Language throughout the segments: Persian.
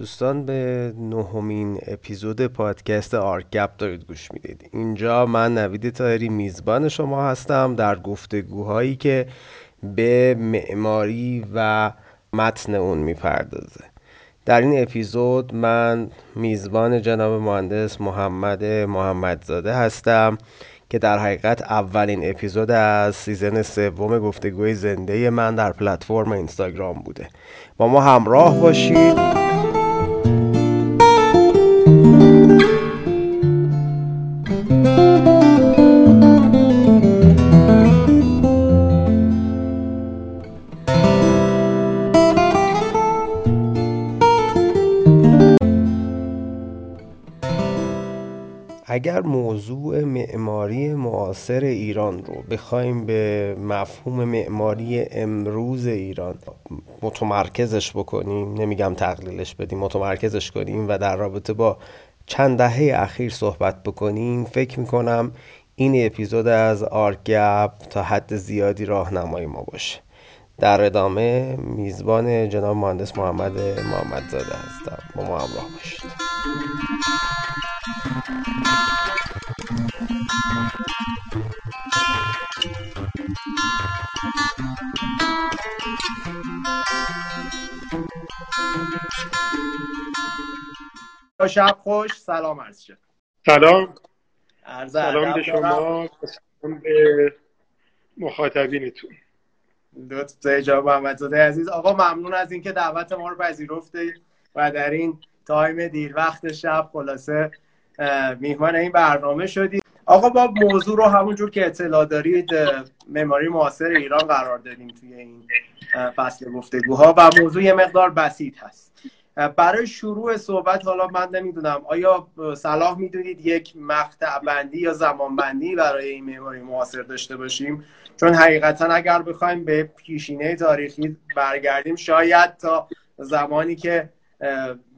دوستان به نهمین اپیزود پادکست آرکپ دارید گوش می‌دید. اینجا من نوید طاهری میزبان شما هستم در گفتگوهایی که به معماری و متن اون می‌پردازه. در این اپیزود من میزبان جناب مهندس محمد محمدزاده هستم که در حقیقت اولین اپیزود از season سوم گفتگوی زنده من در پلتفرم اینستاگرام بوده. با ما همراه باشید. اگر موضوع معماری معاصر ایران رو بخوایم به مفهوم معماری امروز ایران متمرکزش بکنیم نمیگم تقلیلش بدیم متمرکزش کنیم و در رابطه با چند دهه اخیر صحبت بکنیم فکر می‌کنم این اپیزود از آرگپ تا حد زیادی راهنمای ما باشه. در ادامه میزبان جناب مهندس محمد محمدزاده هستم. با ما همراه باشید. شب خوش. سلام عرض شد. سلام. سلام به شما. سلام به مخاطبینتون. لطف محمد محمدزاده عزیز. آقا ممنون از اینکه دعوت ما رو پذیرفتید و در این تایم دیر وقت شب خلاصه میهمان این برنامه شدید آقا با موضوع رو همونجور که اطلاع دارید معماری معاصر ایران قرار دادیم توی این فصل گفتگوها و موضوع یه مقدار بسیط هست. برای شروع صحبت حالا من نمی‌دونم آیا صلاح می‌دونید یک مقطع بندی یا زمان بندی برای این معماری معاصر داشته باشیم؟ چون حقیقتا اگر بخوایم به پیشینه تاریخی برگردیم شاید تا زمانی که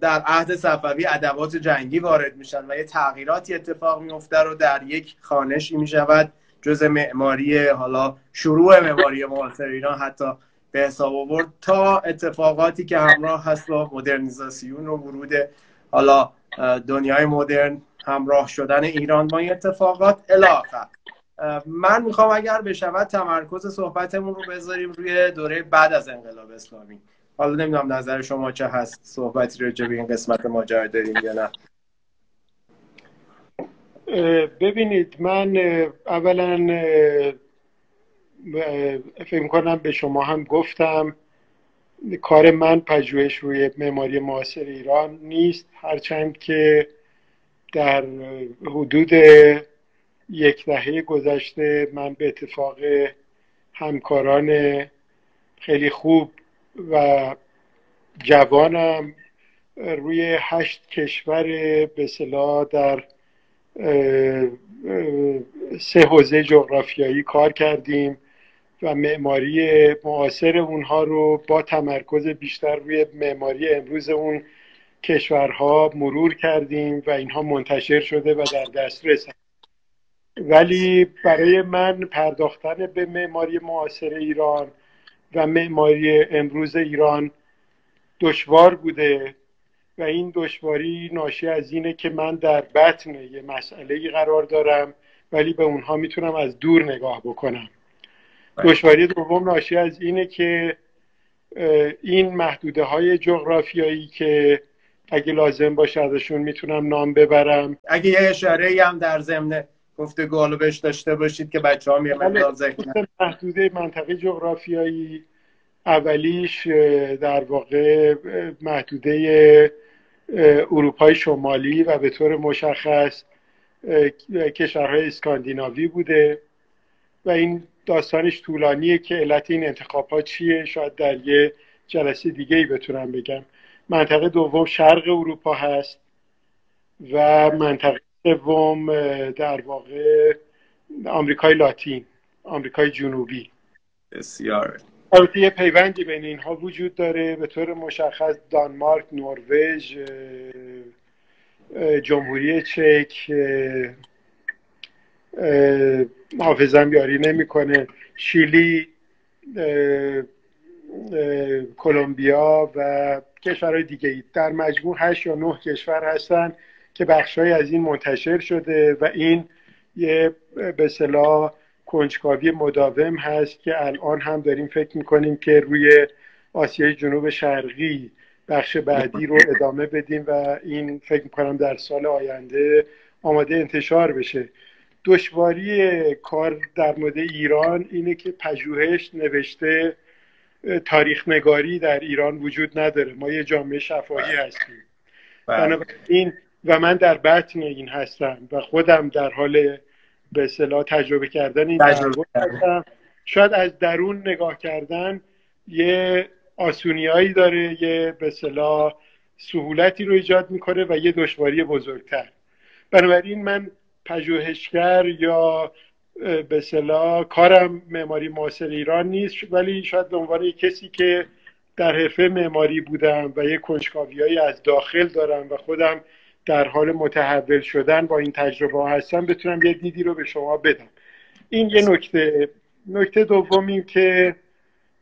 در عهد صفوی ادوات جنگی وارد میشن و یه تغییراتی اتفاق میفته رو در یک خانشی می‌شود جز معماری حالا شروع معماری معاصر ایران حتی به حساب آورد تا اتفاقاتی که همراه هست با مدرنیزاسیون و ورود حالا دنیای مدرن همراه شدن ایران با این اتفاقات. الاخر من می‌خوام اگر بشود تمرکز صحبتمون رو بذاریم روی دوره بعد از انقلاب اسلامی. حالا نمی‌دونم نظر شما چه هست صحبتی رو به این قسمت ماجرا داریم یا نه. ببینید من اولا فکر کنم به شما هم گفتم کار من پژوهش روی معماری معاصر ایران نیست. هرچند که در حدود یک دهه گذشته من به اتفاق همکاران خیلی خوب و جوانم روی هشت کشور به در سه حوزه جغرافیایی کار کردیم و معماری معاصر اونها رو با تمرکز بیشتر روی معماری امروز اون کشورها مرور کردیم و اینها منتشر شده و در دسترس ولی برای من پرداختن به معماری معاصر ایران و معماری امروز ایران دشوار بوده و این دشواری ناشی از اینه که من در بطن یه مسئله قرار دارم ولی به اونها می‌تونم از دور نگاه بکنم بله. دشواری دوم ناشی از اینه که این محدوده های جغرافیایی که اگه لازم باشه ازشون می‌تونم نام ببرم اگه یه اشاره هم در ضمن گفته گالو بهش داشته باشید که بچه هم یه مقدار محدوده منطقه جغرافیایی اولیش در واقع محدوده اروپای شمالی و به طور مشخص کشورهای اسکاندیناوی بوده و این داستانش طولانیه که علت این انتخاب ها چیه؟ شاید در یه جلسه دیگه ای بتونم بگم. منطقه دوم شرق اروپا هست و منطقه سوم در واقع آمریکای لاتین آمریکای جنوبی. بسیار. البته یه پیوندی بین اینها وجود داره به طور مشخص دانمارک نروژ جمهوری چک حافظم یاری نمی‌کنه. شیلی کلمبیا و کشورهای دیگه ای در مجموع هشت یا نه کشور هستن. که بخشهایی از این منتشر شده و این یه به صلاح کنجکاوی مداوم هست که الان هم داریم فکر می‌کنیم که روی آسیای جنوب شرقی بخش بعدی رو ادامه بدیم و این فکر می‌کنم در سال آینده آماده انتشار بشه. دشواری کار در مورد ایران اینه که پژوهش نوشته تاریخ نگاری در ایران وجود نداره. ما یه جامعه شفاهی هستیم. بنابراین و من در بطن این هستم و خودم در حال به اصطلاح تجربه کردن این تجربه هستم. شاید از درون نگاه کردن یه آسونیایی داره یه به اصطلاح سهولتی رو ایجاد می‌کنه و یه دشواری بزرگتر. بنابراین من پژوهشگر یا به صلاح کارم معماری معاصر ایران نیست ولی شاید به عنوان کسی که در حرفه معماری بودم و یه کنجکاویایی از داخل دارم و خودم در حال متحول شدن با این تجربه هستم بتونم یه دیدی رو به شما بدم. این یه نکته. نکته دوم این که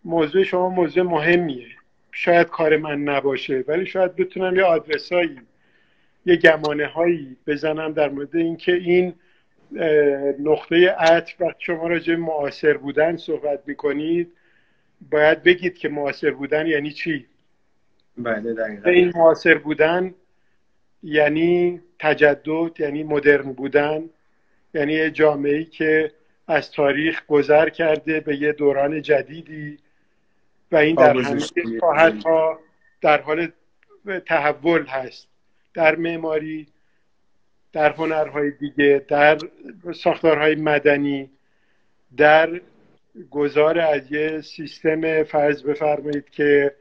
موضوع شما موضوع مهمیه. شاید کار من نباشه ولی شاید بتونم یه آدرسایی یه گمانه هایی بزنم در مورد اینکه این نقطه عطف وقتی شما راجع معاصر بودن صحبت می‌کنید باید بگید که معاصر بودن یعنی چی؟ بله این معاصر بودن یعنی تجدد یعنی مدرن بودن یعنی یه جامعه که از تاریخ گذر کرده به یه دوران جدیدی و این در همه ها در حال تحول هست. در معماری در هنرهای دیگه در ساختارهای مدنی در گذار از یه سیستم فرض بفرمایید که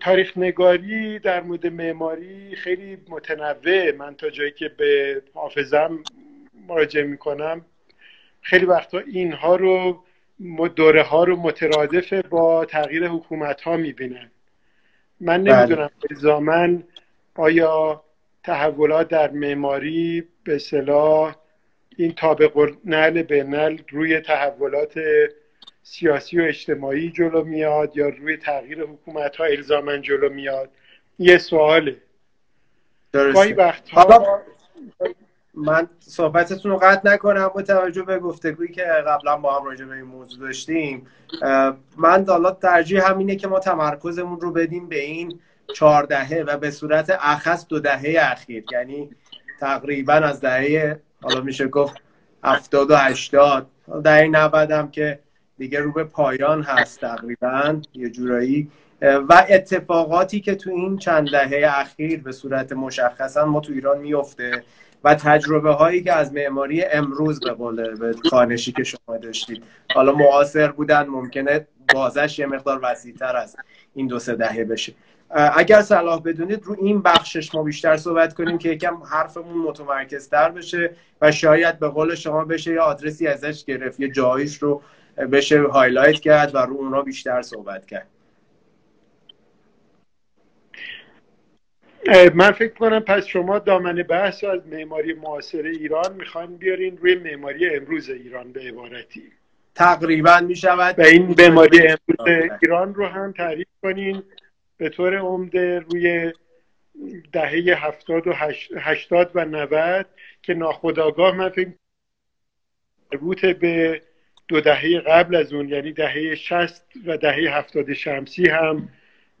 تاریخ نگاری در مورد معماری خیلی متنوع من تا جایی که به حافظم مراجعه می‌کنم خیلی وقتا اینها رو دوره ها رو مترادف با تغییر حکومت ها می‌بینن من بله. نمی‌دونم الزامن آیا تحولات در معماری به صلاح این تابق نل به نل روی تحولات سیاسی و اجتماعی جلو میاد یا روی تغییر حکومت ها الزامن جلو میاد؟ یه سواله. گاهی من صحبتتون رو قطع نکنم با توجه به گفتگویی که قبلا با هم راجع به این موضوع داشتیم. من حالا ترجیح همینه که ما تمرکزمون رو بدیم به این چهار دهه و به صورت اخص دو دهه اخیر. یعنی تقریبا از دهه حالا میشه گفت هفتاد و هشتاد. دهه نود هم که دیگه رو به پایان هست تقریبا یه جورایی. و اتفاقاتی که تو این چند دهه اخیر به صورت مشخصا ما تو ایران میفته و تجربه هایی که از معماری امروز به قول به خانشی که شما داشتید. حالا معاصر بودن ممکنه بازش یه مقدار وسیعتر از این دو سه دهه بشه. اگر صلاح بدونید رو این بخشش ما بیشتر صحبت کنیم که یکم حرفمون متمرکزتر بشه و شاید به قول شما بشه یه آدرسی ازش گرفت یه جایش رو بشه هایلایت کرد و رو اونا بیشتر صحبت کرد. من فکر کنم پس شما دامنه بحث از معماری معاصر ایران می‌خواین بیارین روی معماری امروز ایران به عبارتی. تقریبا می‌شود. و این معماری امروز ایران رو هم تعریف کنین. به طور عمده روی دهه هفتاد و هشتاد و نود که ناخداگاه من فکر مربوط به دو دهه قبل از اون یعنی دهه شست و دهه هفتاد شمسی هم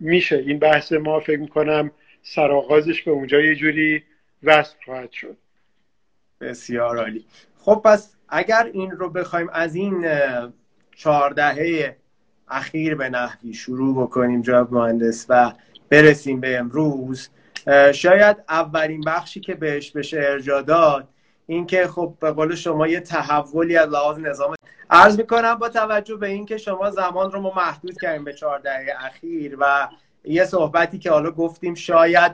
میشه. این بحث ما فکر می‌کنم سرآغازش به اونجا یه جوری وصل خواهد شد. بسیار عالی. خب پس اگر این رو بخوایم از این چهاردهه اخیر به نحوی شروع بکنیم جناب مهندس و برسیم به امروز شاید اولین بخشی که بهش بشه ارجا داد اینکه خب به قول شما یه تحولی از لحاظ نظام عرض می‌کنم با توجه به اینکه شما زمان رو ما محدود کردیم به چهار دهه اخیر و یه صحبتی که حالا گفتیم شاید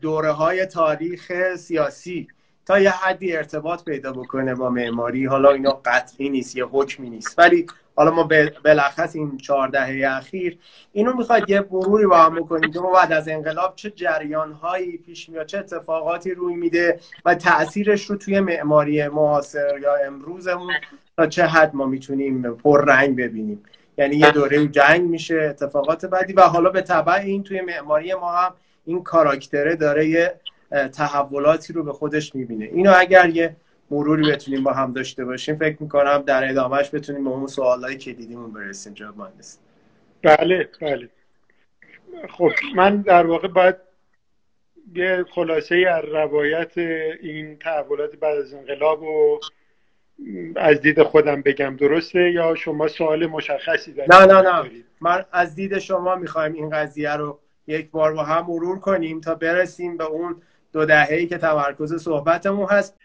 دوره های تاریخ سیاسی تا یه حدی ارتباط پیدا بکنه با معماری. حالا اینا قطعی نیست یه حکمی نیست. ولی حالا ما بلخص این چهار دهه اخیر اینو می‌خواید یه مروری با هم بکنیم که ما بعد از انقلاب چه جریان هایی پیش میاد چه اتفاقاتی روی میده و تاثیرش رو توی معماری معاصر یا امروزمون تا چه حد ما می‌تونیم پر رنگ ببینیم. یعنی یه دوره جنگ میشه اتفاقات بعدی و حالا به طبع این توی معماری ما هم این کاراکتره داره یه تحولاتی رو به خودش می‌بینه. اینو اگر یه مروری بتونیم با هم داشته باشیم فکر می‌کنم در ادامهش بتونیم به اون سوالای کلیدیمون برسیم جناب مهندس. بله بله. خب من در واقع باید یه خلاصه از روایت این تحولات بعد از انقلاب و از دید خودم بگم. درسته؟ یا شما سوال مشخصی دارید؟ نه نه نه. من از دید شما می‌خوایم این قضیه رو یک بار با هم مرور کنیم تا برسیم به اون دو دهه‌ای که تمرکز صحبتمون هست.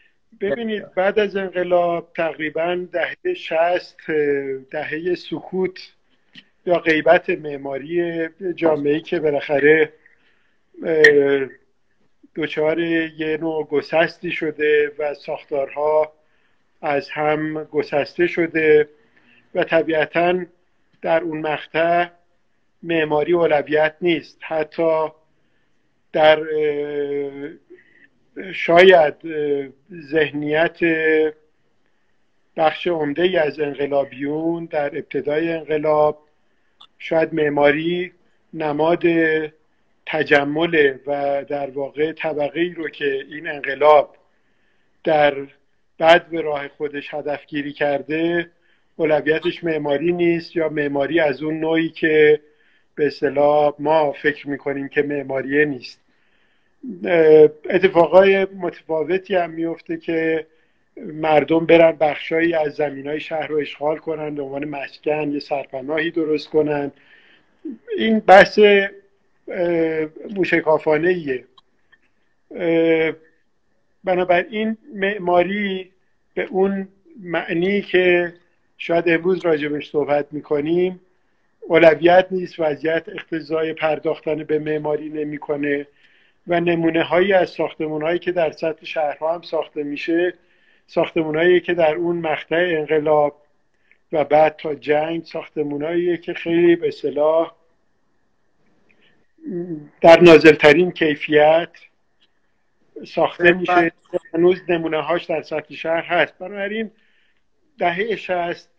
ببینید بعد از انقلاب تقریبا دهه شست دهه سکوت یا غیبت معماری جامعه که بالاخره دچار یه نوع گسستی شده و ساختارها از هم گسسته شده و طبیعتا در اون مقطع معماری اولویت نیست. حتی در شاید ذهنیت بخش عمده از انقلابیون در ابتدای انقلاب شاید معماری نماد تجمل و در واقع طبقه ای رو که این انقلاب در بعد به راه خودش هدفگیری کرده اولویتش معماری نیست یا معماری از اون نوعی که به اصطلاح ما فکر می‌کنیم که معماریه نیست. اتفاقای متفاوتی هم میفته که مردم برن بخشایی از زمین های شهر رو اشغال کنن به عنوان مسکن یه سرپناهی درست کنن. این بحث موشکافانه ایه بنابراین معماری به اون معنی که شاید امروز راجبش صحبت می‌کنیم اولویت نیست وضعیت اقتضای پرداختن به معماری نمی‌کنه. و نمونه هایی از ساختمون هایی که در سطح شهرها هم ساخته میشه ساختمون هایی که در اون مقطع انقلاب و بعد تا جنگ ساختمون هایی که خیلی به صلاح در نازلترین کیفیت ساخته میشه. هنوز نمونه هاش در سطح شهر هست. بنابراین دهه شست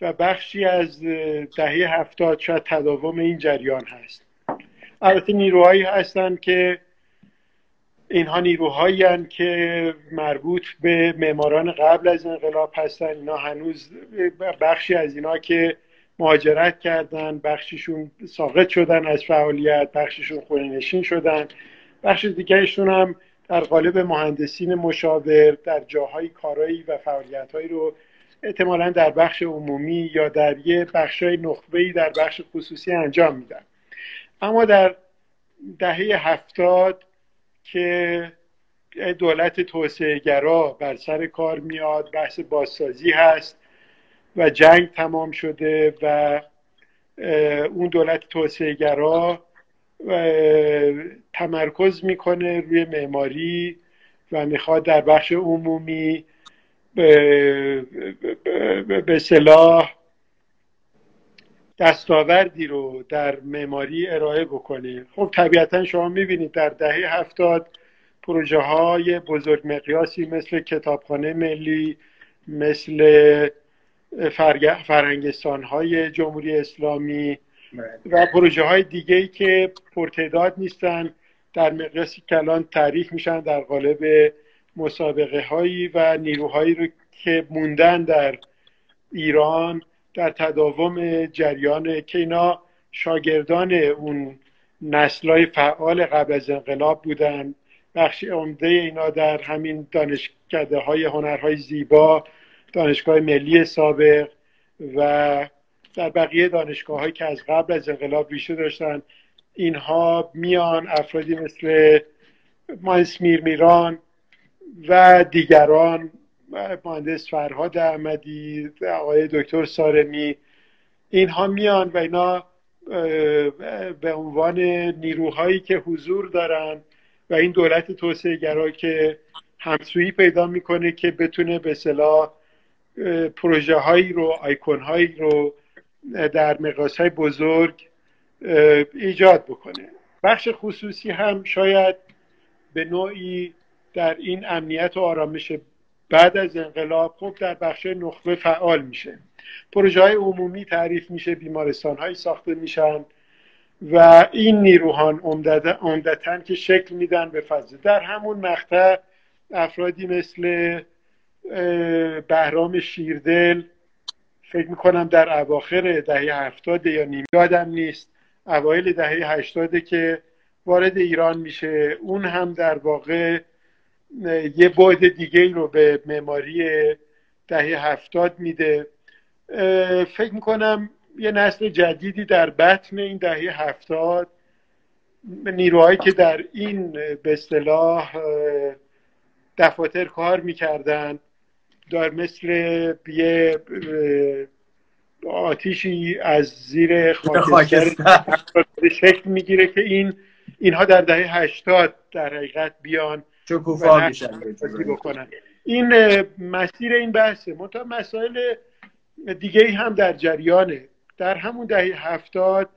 و بخشی از دهه هفتاد شاید تداوم این جریان هست. البته نیروهایی هستند که اینها نیروهایی که مربوط به معماران قبل از انقلاب هستن اینا هنوز بخشی از اینا که مهاجرت کردن بخشیشون ساقط شدن از فعالیت بخشیشون خونه نشین شدن. بخش دیگرشون هم در قالب مهندسین مشاور در جاهای کارایی و فعالیتهایی رو احتمالا در بخش عمومی یا در یه بخشای نخبه‌ای در بخش خصوصی انجام میدن. اما در دهه هفتاد که دولت توسعه گرا بر سر کار میاد بحث بازسازی هست و جنگ تمام شده و اون دولت توسعه گرا تمرکز می‌کنه روی معماری و می‌خواد در بخش عمومی به صلاح دستاوردی رو در معماری ارائه بکنه. خب طبیعتا شما می‌بینید در دهه هفتاد پروژه های بزرگ مقیاسی مثل کتابخانه ملی مثل فرنگستان های جمهوری اسلامی و پروژه های دیگه ای که پرتعداد نیستن در مقیاسی کلان تعریف میشن در قالب مسابقه هایی و نیروهایی رو که موندن در ایران در تداوم جریان که اینا شاگردان اون نسلای فعال قبل از انقلاب بودن بخش عمده اینا در همین دانشکده های هنرهای زیبا دانشگاه ملی سابق و در بقیه دانشگاه هایی که از قبل از انقلاب ریشه داشتن اینها میان افرادی مثل مهندس میرمیران و دیگران مهندس فرهاد احمدی آقای دکتر سارمی اینها میان و اینا به عنوان نیروهایی که حضور دارن و این دولت توسعه گرا که همسویی پیدا می‌کنه که بتونه به صلاح پروژه هایی رو آیکون هایی رو در مقاس های بزرگ ایجاد بکنه. بخش خصوصی هم شاید به نوعی در این امنیت و آرامش بعد از انقلاب خب در بخش نخبه فعال میشه. پروژه های عمومی تعریف میشه بیمارستان های ساخته میشن و این نیروهان عمدتا که شکل میدن به فضا. در همون مقطع افرادی مثل بهرام شیردل فکر می‌کنم در اواخر دهه هفتاد یا نیم یادم نیست اوایل دهه هشتاده که وارد ایران میشه. اون هم در واقع یه بعد دیگه رو به معماری دهه هفتاد میده. فکر می‌کنم یه نسل جدیدی در بطن این دهه هفتاد نیروهایی که در این به اصطلاح دفاتر کار می‌کردن در مثل یه آتیشی از زیر خاکستر. شکل می‌گیره که این اینها در دهه هشتاد در حقیقت بیان. بکنن. این مسیر این بحثه. منتها مسائل دیگه هم در جریانه. در همون دهه هفتاد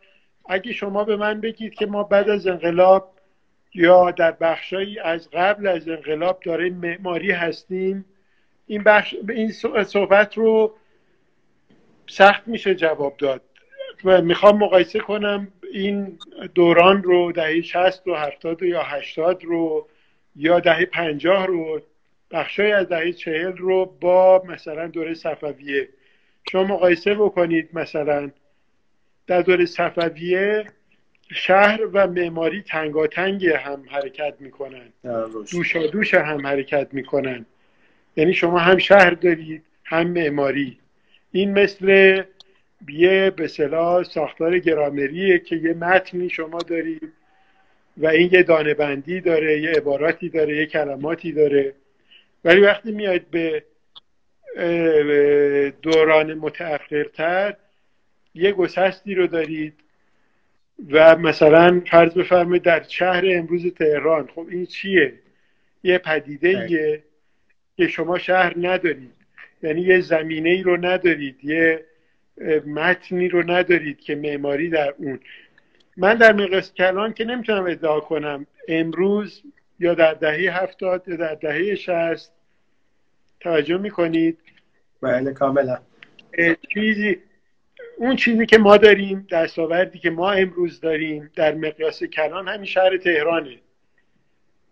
اگه شما به من بگید که ما بعد از انقلاب یا در بخشایی از قبل از انقلاب داره معماری هستیم این بخش این صحبت رو سخت میشه جواب داد. و می‌خوام مقایسه کنم این دوران رو دهه 60 و 70 یا 80 رو یا دهه 50 رو بخشای از دهه 40 رو با مثلا دوره صفویه. شما مقایسه بکنید مثلا در دوره صفویه شهر و معماری تنگاتنگ هم حرکت می‌کنن. دوشا دوش هم حرکت می‌کنن. یعنی شما هم شهر دارید هم معماری. این مثل یه به صلاح ساختار گرامریه که یه متنی شما دارید و این یه دانه بندی داره یه عباراتی داره یه کلماتی داره. ولی وقتی میاید به دوران متأخرتر یه گسستی رو دارید و مثلا فرض بفرمایید در شهر امروز تهران. خب این چیه؟ یه پدیده ایه که شما شهر ندارید. یعنی یه زمینه ای رو ندارید یه متنی رو ندارید که معماری در اون. من در مقیاس کلان که نمی‌تونم ادعا کنم امروز یا در دهه هفتاد یا در دهه شست توجه می‌کنید؟ بله کاملا. چیزی اون چیزی که ما داریم دستاوردی که ما امروز داریم در مقیاس کلان همین شهر تهرانه.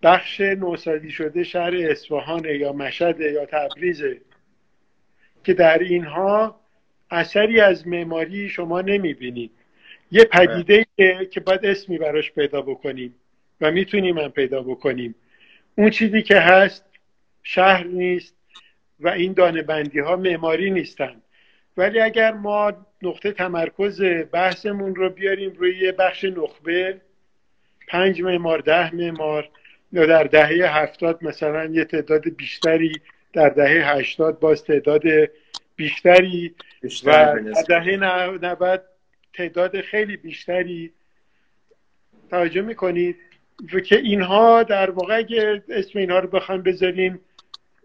بخش نوسازی شده شهر اصفهانه یا مشهد یا تبریزه که در اینها اثری از معماری شما نمی‌بینید. یه پدیده که باید اسمی براش پیدا بکنیم و می‌تونیم هم پیدا بکنیم. اون چیزی که هست شهر نیست و این دانه بندی ها معماری نیستن. ولی اگر ما نقطه تمرکز بحثمون رو بیاریم روی یه بخش نخبه پنج معمار ده معمار یا در دهه هفتاد مثلا یه تعداد بیشتری در دهه هشتاد باز تعداد بیشتری و در دهه نود تعداد خیلی بیشتری توجه می‌کنید. و که اینها در واقع اگه اسم اینها رو بخوام بذاریم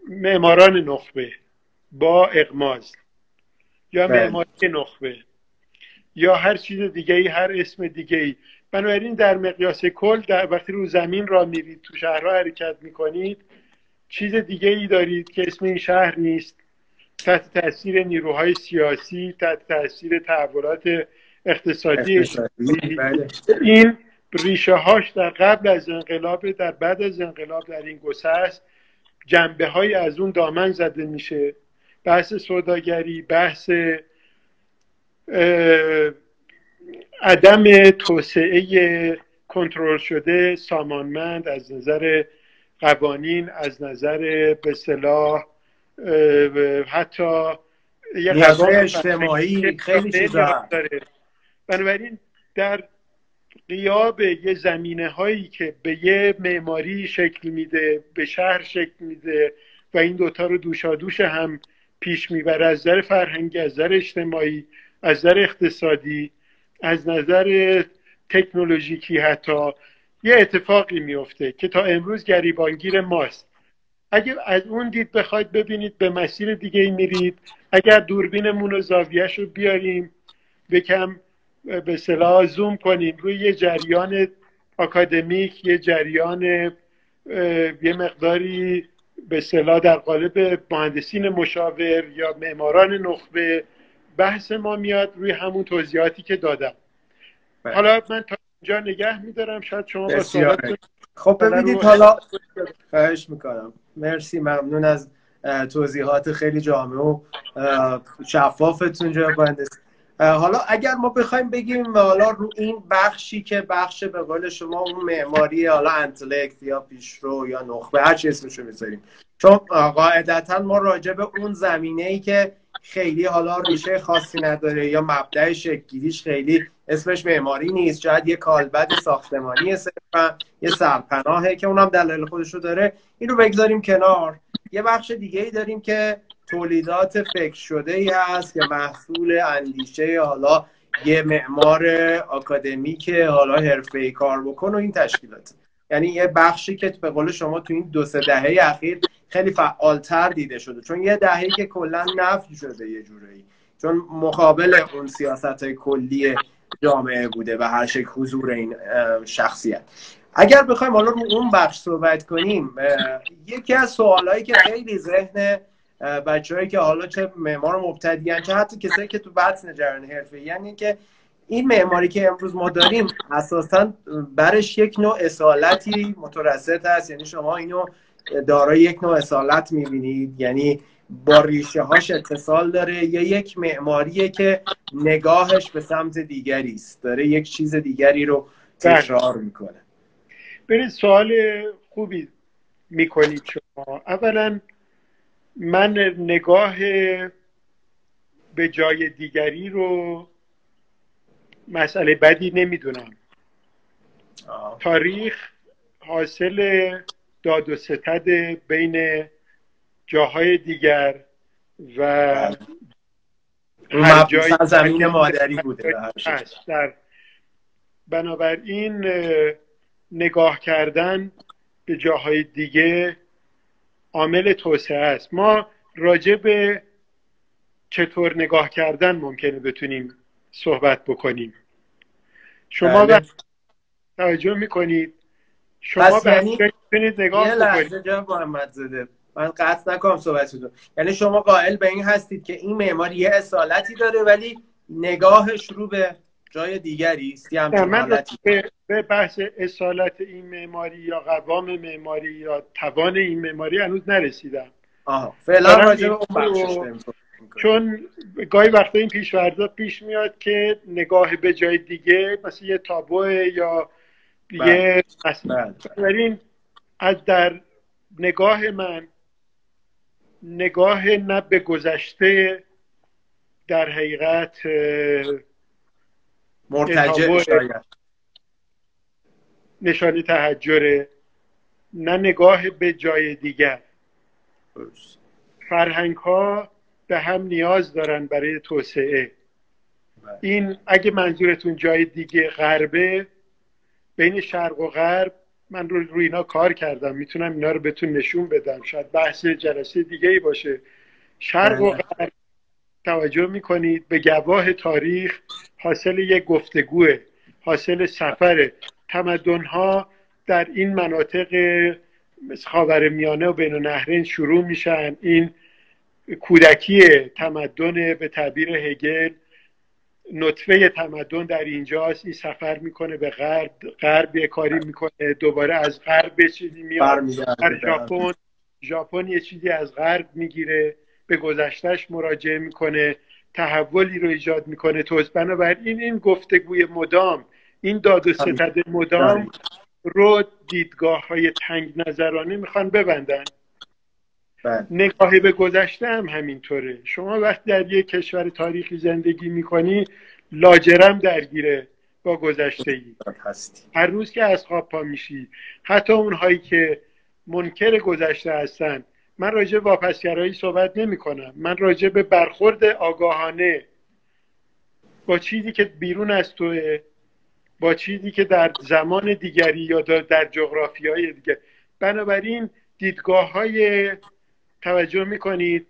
معماران نخبه با اقماز یا بله. معماری نخبه یا هر چیز دیگه ای هر اسم دیگه ای بنابراین در مقیاس کل در وقتی رو زمین را میرید تو شهرها حرکت می‌کنید چیز دیگه ای دارید که اسم این شهر نیست. تحت تاثیر نیروهای سیاسی تحت تاثیر تحولات اقتصادی, بله. این ریشه هاش در قبل از انقلاب در بعد از انقلاب در این گسست جنبه های از اون دامن زده میشه. بحث سوداگری بحث عدم توسعه کنترل شده سامانمند از نظر قوانین از نظر به صلاح حتی یه اجتماعی خیلی چیزا. داره. بنابراین در قیاب یه زمینه هایی که به یه معماری شکل میده به شهر شکل میده و این دوتا رو دوشا دوش هم پیش می‌بره از نظر فرهنگی از نظر اجتماعی از نظر اقتصادی از نظر تکنولوژیکی حتی یه اتفاقی میفته که تا امروز گریبانگیر ماست. اگر از اون دید بخواید ببینید به مسیر دیگه میرید. اگر دوربینمون و زاویهش رو بیاریم بکم به صلاح زوم کنیم. روی یه جریان اکادمیک یه جریان یه مقداری به صلاح در قالب مهندسین مشاور یا معماران نخبه بحث ما میاد روی همون توضیحاتی که دادم. بله. حالا من تا اینجا نگه میدارم. شاید شما با خب ببینید حالا خواهش می‌کنم. مرسی ممنون از توضیحات خیلی جامع و شفافتون جناب مهندس حالا اگر ما بخوایم بگیم حالا رو این بخشی که بخش به قول شما اون معماری حالا انتلکت یا پیشرو یا نخبه هر چی اسمشو می‌ذاریم. چون قاعدتا ما راجع به اون زمینه ای که خیلی حالا ریشه خاصی نداره یا مبدع شکلگیریش خیلی اسمش معماری نیست. شاید یه کالبد ساختمانی صرفا یه سرپناهه که اونم دلایل خودشو داره. این رو بگذاریم کنار. یه بخش دیگه ای داریم که تولیدات فکر شده ای هست که محصول اندیشه حالا یه معمار آکادمی که حالا حرفه ای کار بکن و این تشکیلات. یعنی یه بخشی که به قول شما تو این دو سه دهه اخیر خیلی فعالتر دیده شده. چون یه دههی که کلا نفی شده یه جورایی. چون مقابل اون سیاست کلی جامعه بوده و هر شکل حضور این شخصیت. اگر بخوایم حالا رو اون بخش صحبت کنیم یکی از سوالهایی که خیلی ذهن بچههایی که حالا چه معمار مبتدیان چه حتی کسایی که تو بطن جریان حرفه یعنی که این معماری که امروز ما داریم اساسا برش یک نوع اصالتی مترسط هست. یعنی شما اینو دارای یک نوع اصالت می‌بینید. یعنی با ریشه هاش اتصال داره. یا یک معماریه که نگاهش به سمت دیگری است. داره یک چیز دیگری رو تکرار می‌کنه. برید سوال خوبی می‌کنید شما. اولا من نگاه به جای دیگری رو مسئله بدی نمی‌دونم. تاریخ حاصل داد و ستد بین جاهای دیگر و اون هر جایی زمین مادری بوده در بنابراین اه، نگاه کردن به جاهای دیگه عامل توسعه است. ما راجع به چطور نگاه کردن ممکنه بتونیم صحبت بکنیم. شما بله. توجه می‌کنید؟ شما به یعنی نگاه یه بکنید. لحظه جناب محمد من قطع نکنم صحبتتون. یعنی شما قائل به این هستید که این معماری یه اصالتی داره ولی نگاهش رو به جای دیگری است من به, بحث اصالت این معماری یا قوام معماری یا توان این معماری هنوز نرسیدم آها فعلا راجع به. چون گاهی وقتا این پیشورزا پیش میاد که نگاه به جای دیگه مثل یه تابو یا بله. یه بله. بنابراین از در نگاه من نگاه نه به گذشته در حقیقت مرتجع. شاید نشانه تحجره نه نگاه به جای دیگر. فرهنگ ها به هم نیاز دارن برای توسعه بله. این اگه منظورتون جای دیگه غربه بین شرق و غرب من رو روی اینا کار کردم می‌تونم اینا رو بهتون نشون بدم شاید بحث جلسه دیگه ای باشه شرق و بله. غرب توجه می‌کنید به گواه تاریخ حاصل یک گفتگوه حاصل سفره. تمدن ها در این مناطق مثل خاورمیانه و بین النهرین شروع میشن. این کودکی تمدن به تعبیر هگل نطفه تمدن در اینجاست. این سفر می‌کنه به غرب غرب یه کاری می‌کنه. دوباره از غرب به چیزی میاد. در ژاپن ژاپن یه چیزی از غرب می‌گیره. به گذشتهش مراجعه می‌کنه. تحولی رو ایجاد می‌کنه توز. بنابراین این گفتگوی مدام این داد و ستد مدام رو دیدگاه های تنگ نظرانه می‌خوان ببندن. بله. نگاه به گذشته هم همینطوره. شما وقتی در یک کشور تاریخی زندگی می‌کنی لاجرم درگیره با گذشته ای هستی. هر روز که از خواب پا میشی. حتی اونهایی که منکر گذشته هستن من راجع به واپسگرایی صحبت نمی کنم. من راجع به برخورد آگاهانه با چیزی که بیرون از توه با چیزی که در زمان دیگری یا در- در جغرافی های دیگه. بنابراین دیدگاه های توجه می‌کنید.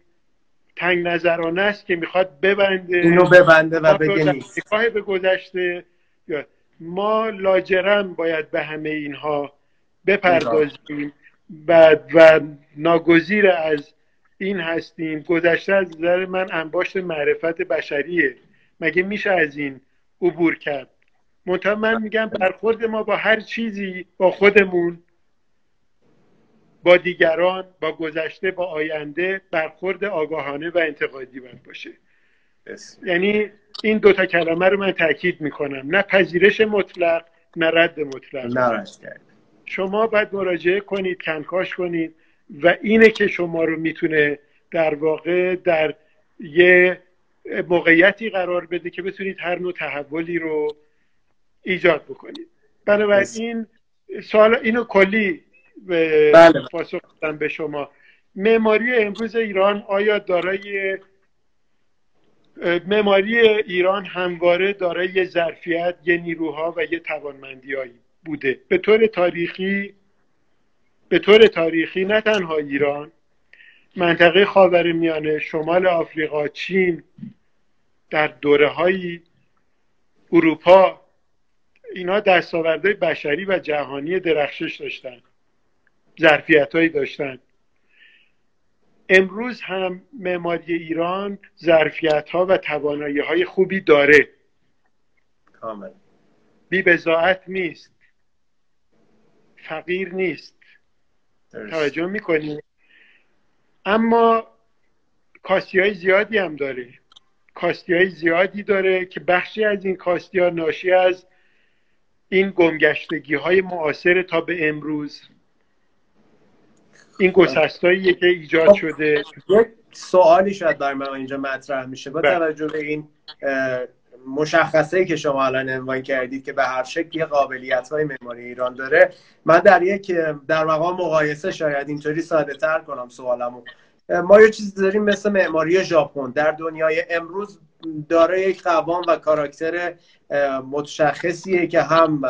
تنگ نظرانه است که می‌خواد ببنده. اینو ببنده و بگه نیست. به گذشته ما لاجرم باید به همه اینها بپردازیم. و, و ناگزیر از این هستیم گذشته از نظر من انباشت معرفت بشریه. مگه میشه از این عبور کرد؟ منتها من میگم برخورد ما با هر چیزی با خودمون با دیگران با گذشته با آینده برخورد آگاهانه و انتقادی باید باشه. یعنی این دوتا کلمه رو من تاکید می‌کنم. نه پذیرش مطلق نه رد مطلق. نه شما باید مراجعه کنید کنکاش کنید و اینه که شما رو می‌تونه در واقع در یه موقعیتی قرار بده که بتونید هر نوع تحولی رو ایجاد بکنید. بنابراین سوال اینو کلی به بله. پاسخ به شما. معماری امروز ایران آیا دارای معماری ایران همواره دارای یه ظرفیت یه نیروها و یه توانمندیهایی؟ بوده. به طور تاریخی به طور تاریخی نه تنها ایران منطقه خاور میانه شمال آفریقا چین در دوره های اروپا اینا دستاوردهای بشری و جهانی درخشش داشتن. ظرفیت هایی داشتن. امروز هم معماری ایران ظرفیت ها و توانایی های خوبی داره. کامل بی بزاعت نیست. فقیر نیست. توجه می‌کنی؟ اما کاستی های زیادی هم داره. کاستی های زیادی داره که بخشی از این کاستی ها ناشی از این گمگشتگی های معاصر تا به امروز. این گسستایی که ایجاد خب، شده. یک سوالی شاید برای من اینجا مطرح میشه. با بله. توجه به این مشخصه که شما الان عنوان کردید که به هر شکل قابلیت های معماری ایران داره. من در یک در مقام مقایسه شاید اینطوری ساده تر کنم سوالمو. ما یه چیزی داریم مثل معماری ژاپن. در دنیای امروز داره یک قوام و کاراکتر متشخصیه که هم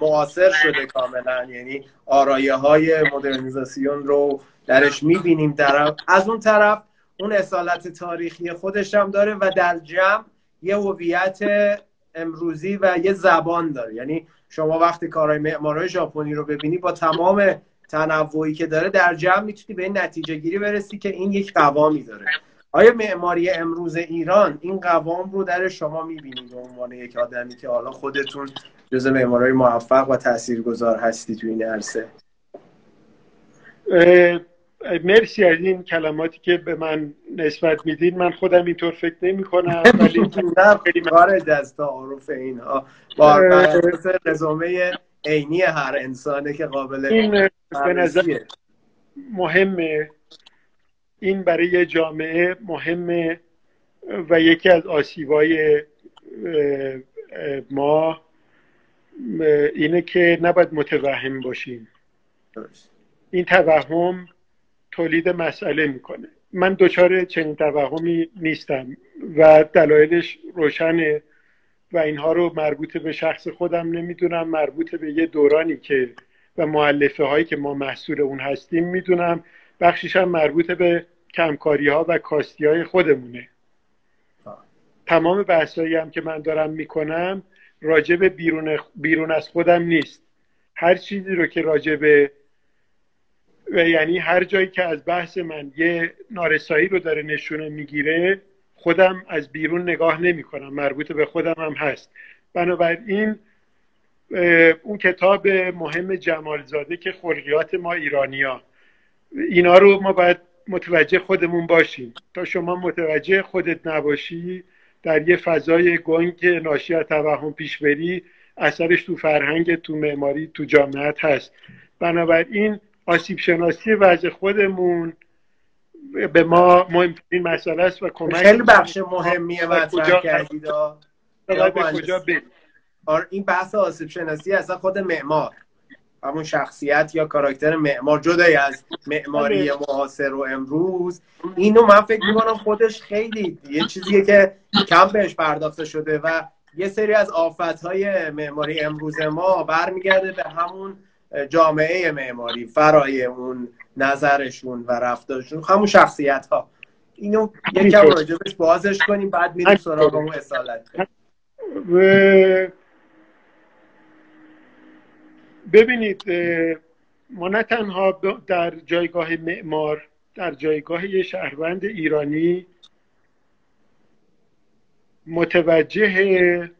معاصر شده کاملا. یعنی آرایه های مدرنیزاسیون رو درش می‌بینیم در از اون طرف اون اصالت تاریخی خودش هم داره و در جمع یه هویت امروزی و یه زبان داره. یعنی شما وقتی کارهای معمارای ژاپنی رو ببینی با تمام تنوعی که داره در جمع می‌تونی به این نتیجه گیری برسی که این یک قوامی داره. آیا معماری امروز ایران این قوام رو در شما می‌بینید به عنوان یک آدمی که حالا خودتون جز معمارای موفق و تاثیرگذار هستی تو این عرصه؟ مرسی از این کلماتی که به من نسبت میدین. من خودم اینطور فکر نمی کنم ولی خارج از تعارف اینها. با رزومه عینی هر انسانه که قابل این به نظر مهمه. این برای جامعه مهمه و یکی از آسیبای ما اینه که نباید متوهم باشیم. این توهم تولید مسئله می‌کنه. من دچار چنین توهمی نیستم و دلایلش روشنه و اینها رو مربوط به شخص خودم نمی‌دونم. مربوط به یه دورانی که و معلفه هایی که ما محصول اون هستیم می‌دونم. بخشیش هم مربوط به کمکاری ها و کاستی های خودمونه. تمام بحثایی هم که من دارم می‌کنم راجع به بیرون, بیرون از خودم نیست. هر چیزی رو که راجع به و یعنی هر جایی که از بحث من یه نارسایی رو داره نشونه می‌گیره خودم از بیرون نگاه نمی کنم مربوط به خودم هم هست. بنابراین اون کتاب مهم جمالزاده که خلقیات ما ایرانیا اینا رو ما باید متوجه خودمون باشیم. تا شما متوجه خودت نباشی در یه فضای گنگ ناشی از توهم پیش بری اثرش تو فرهنگ تو معماری تو جامعت هست. بنابراین آسیب شناسی وضع خودمون به ما مهمترین مسئله است و کمک خیلی بخش مهمیه مطرح کردید. کجا آره، این بحث آسیب شناسی اصلا خود معمار همون شخصیت یا کاراکتر معمار جدای از معماری بله. معاصر و امروز اینو من فکر می‌کنم خودش خیلی یه چیزیه که کم بهش پرداخته شده و یه سری از آفتهای معماری امروز ما برمیگرده به همون جامعه معماری فرای اون نظرشون و رفتارشون همون شخصیت ها اینو یکم راجبش بازش کنیم بعد میریم سراغ اون اصالت. ببینید ما نه تنها در جایگاه معمار در جایگاه یه شهروند ایرانی متوجه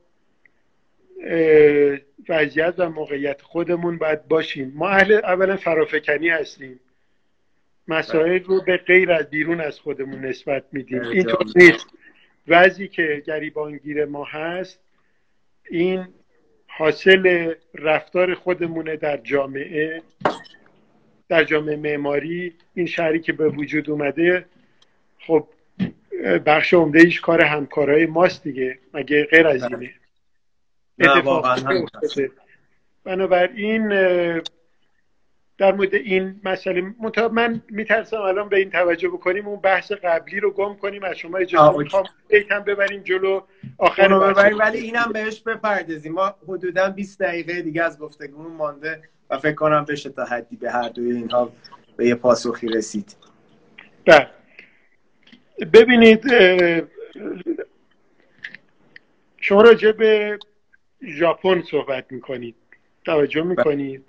وضعیت و موقعیت خودمون باید باشیم. ما اهل اولا فرافکنی هستیم. مسائل رو به غیر از بیرون از خودمون نسبت میدیم. اینطور نیست. وضعی که گریبانگیر ما هست این حاصل رفتار خودمونه در جامعه در جامعه معماری. این شهری که به وجود اومده خب بخش عمده ایش کار همکارای ماست دیگه. مگه غیر از اینه؟ بنابراین در مورد این مسئله من میترسم الان به این توجه بکنیم اون بحث قبلی رو گم کنیم از شما اجازه می‌خوام یکم ببریم جلو آخر رو ببریم ولی اینم بهش بپردازیم. ما حدودا 20 دقیقه دیگه از گفتگومون مانده و فکر کنم بشه تا حدی به هر دوی اینها به یه پاسخی رسید. بله. ببینید شما راجع به ژاپن صحبت می‌کنید. توجه می‌کنید.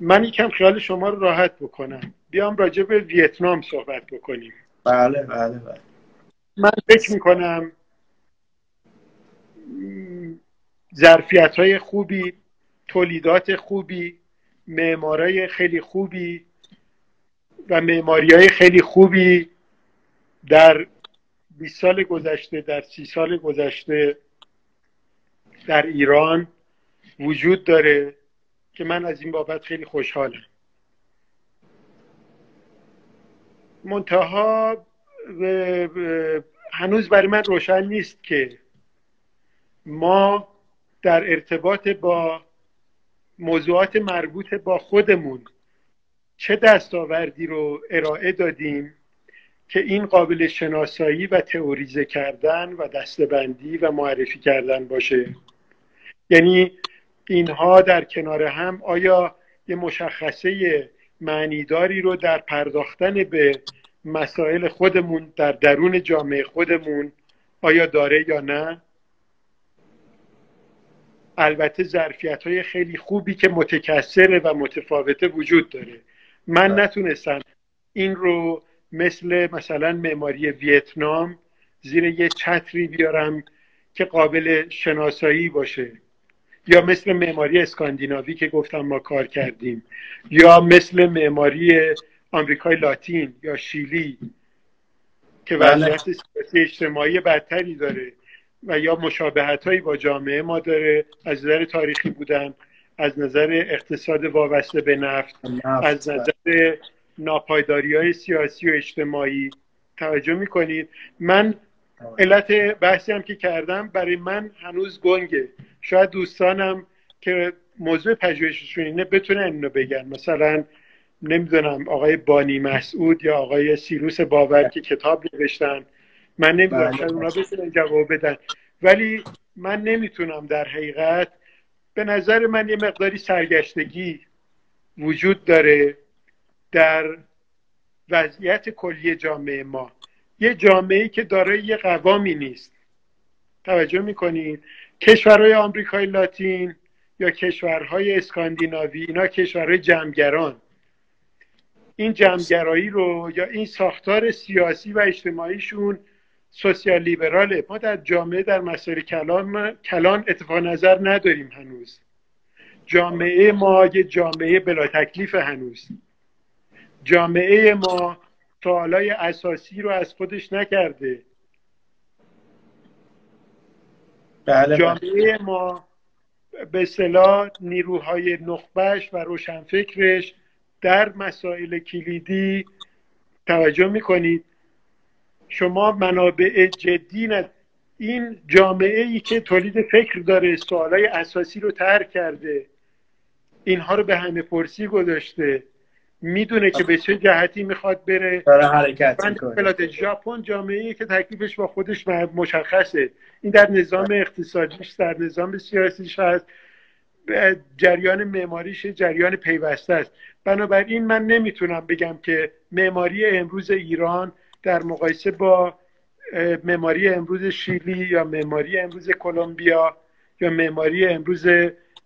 من یکم خیال شما رو راحت بکنم. بیام راجع به ویتنام صحبت بکنیم. بله بله بله. من فکر می‌کنم ظرفیت های خوبی تولیدات خوبی معمارای خیلی خوبی و معماری های خیلی خوبی در 20 سال گذشته در سی سال گذشته در ایران وجود داره که من از این بابت خیلی خوشحالم. منتها هنوز برای من روشن نیست که ما در ارتباط با موضوعات مربوط با خودمون چه دستاوردی رو ارائه دادیم که این قابل شناسایی و تئوریزه کردن و دستبندی و معرفی کردن باشه. یعنی اینها در کنار هم آیا یه مشخصه معنیداری رو در پرداختن به مسائل خودمون در درون جامعه خودمون آیا داره یا نه؟ البته ظرفیت های خیلی خوبی که متکثره و متفاوته وجود داره. من بله. نتونستم این رو مثل مثلا معماری ویتنام زیر یه چتری بیارم که قابل شناسایی باشه. یا مثل معماری اسکاندیناوی که گفتم ما کار کردیم. یا مثل معماری آمریکای لاتین یا شیلی که بله. وضعیت سیاسی اجتماعی بدتری داره و یا مشابهت هایی با جامعه ما داره. از نظر تاریخی بودن از نظر اقتصاد وابسته به نفت, از نظر ناپایداری های سیاسی و اجتماعی. توجه می‌کنید؟ من علت بحثی هم که کردم برای من هنوز گنگه. شاید دوستانم که موضوع پژوهششون اینه بتونن اینو بگن. مثلا نمی‌دونم آقای بانی مسعود یا آقای سیروس باور که کتاب نوشتن. من نمی‌دونم شاید اونا بتونن جواب بدن. ولی من نمی‌تونم در حقیقت. به نظر من یه مقداری سرگشتگی وجود داره. در وضعیت کلی جامعه ما. یه جامعه که دارای یه قوامی نیست. توجه می‌کنید کشورهای آمریکای لاتین یا کشورهای اسکاندیناوی اینا کشورهای جمعگران. این جمعگرایی رو یا این ساختار سیاسی و اجتماعیشون سوسیال لیبراله. ما در جامعه در مسائل کلان کلان اتفاق نظر نداریم هنوز. جامعه ما یه جامعه بلا تکلیف هنوز. جامعه ما سوالای اساسی رو از خودش نکرده. بله. جامعه ما به صلاح نیروهای نخبش و روشنفکرش در مسائل کلیدی توجه می‌کنید. شما منابع جدی ند... این جامعه ای که تولید فکر داره سوالای اساسی رو ترک کرده اینها رو به همه پرسی گذاشته. می‌دونه که به چه جهتی می‌خواد بره. داره حرکت می‌کنه. ژاپن جامعه که تکلیفش با خودش مشخصه. این در نظام اقتصادیش در نظام سیاسیش هست. جریان معماریش جریان پیوسته است. بنابراین من نمی‌تونم بگم که معماری امروز ایران در مقایسه با معماری امروز شیلی یا معماری امروز کلمبیا یا معماری امروز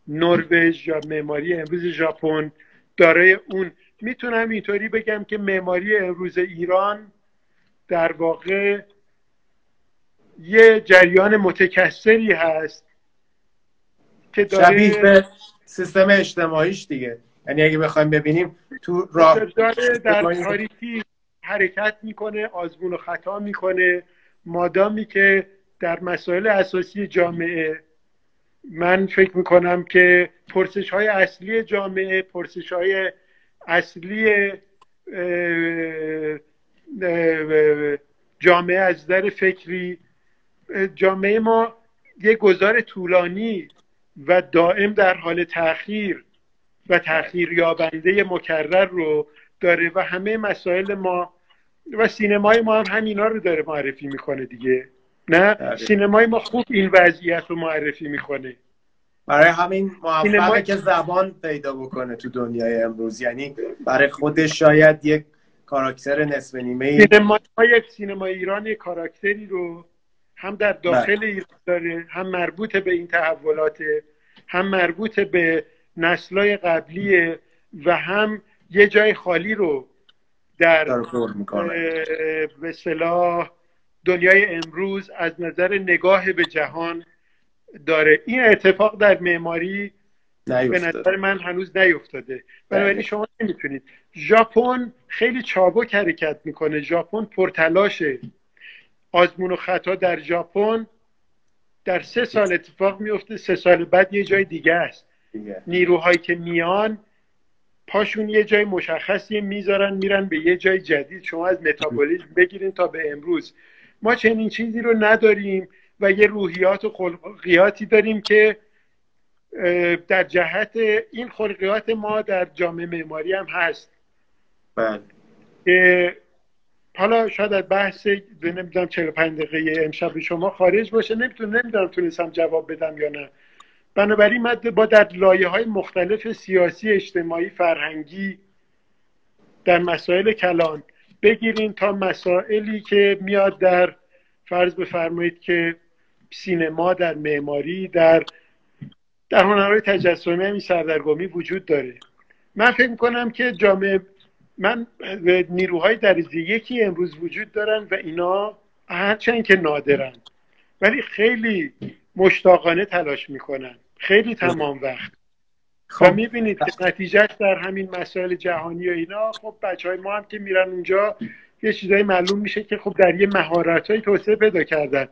نروژ یا معماری امروز ژاپن دارای اون می‌تونم اینطوری بگم که معماری امروز ایران در واقع یه جریان متکثری هست که داره شبیه به سیستم اجتماعیش دیگه. یعنی اگه بخوایم ببینیم تو راه در تاریخی حرکت می‌کنه آزمون و خطا می‌کنه. مادامی که در مسائل اساسی جامعه من فکر می‌کنم که پرسش های اصلی جامعه پرسش های اصلی جامعه از در فکری جامعه ما یه گذار طولانی و دائم در حال تاخیر و تاخیر یابنده مکرر رو داره و همه مسائل ما و سینمای ما هم همینا رو داره معرفی می‌کنه دیگه نه بله. سینمای ما خوب این وضعیت رو معرفی می‌کنه برای همین موفقه که زبان پیدا بکنه تو دنیای امروز یعنی برای خودش شاید یک کاراکتر نصف نیمه سینما یک سینما ایران یک کاراکتری رو هم در داخل بله. ایران داره هم مربوط به این تحولات هم مربوط به نسلای قبلی و هم یه جای خالی رو در به صلاح دنیای امروز از نظر نگاه به جهان داره. این اتفاق در معماری به نظر من هنوز نیفتاده. بنابراین بله. شما نمی‌تونید. ژاپن خیلی چابک حرکت می‌کنه. ژاپن پرتلاشه. آزمون و خطا در ژاپن در سه سال اتفاق میفته سه سال بعد یه جای دیگه است. نیروهایی که میان پاشون یه جای مشخصی می‌ذارن میرن به یه جای جدید. شما از متابولیسم بگیرین تا به امروز. ما چنین چیزی رو نداریم. و یه روحیات و خلقیاتی داریم که در جهت این خلقیات ما در جامعه معماری هم هست. بله. حالا شاید از بحث نمی‌دونم 45 دقیقه امشب شما خارج باشه. نمی‌تونم نمی‌دونم تونستم جواب بدم یا نه. بنابراین من با در لایه های مختلف سیاسی اجتماعی فرهنگی در مسائل کلان بگیریم تا مسائلی که میاد در فرض بفرمایید که سینما در معماری در در هنرهای تجسمی همین سردرگمی وجود داره. من فکر می‌کنم که جامعه من نیروهای درجه یکی امروز وجود دارن و اینا هرچند که نادرن. ولی خیلی مشتاقانه تلاش می‌کنن. خیلی تمام وقت. خب. می‌بینید که نتیجهش در همین مسائل جهانی و اینا خب بچه های ما هم که میرن اونجا یه چیزایی معلوم میشه که خب در یه مهارت های توسعه پیدا کردن.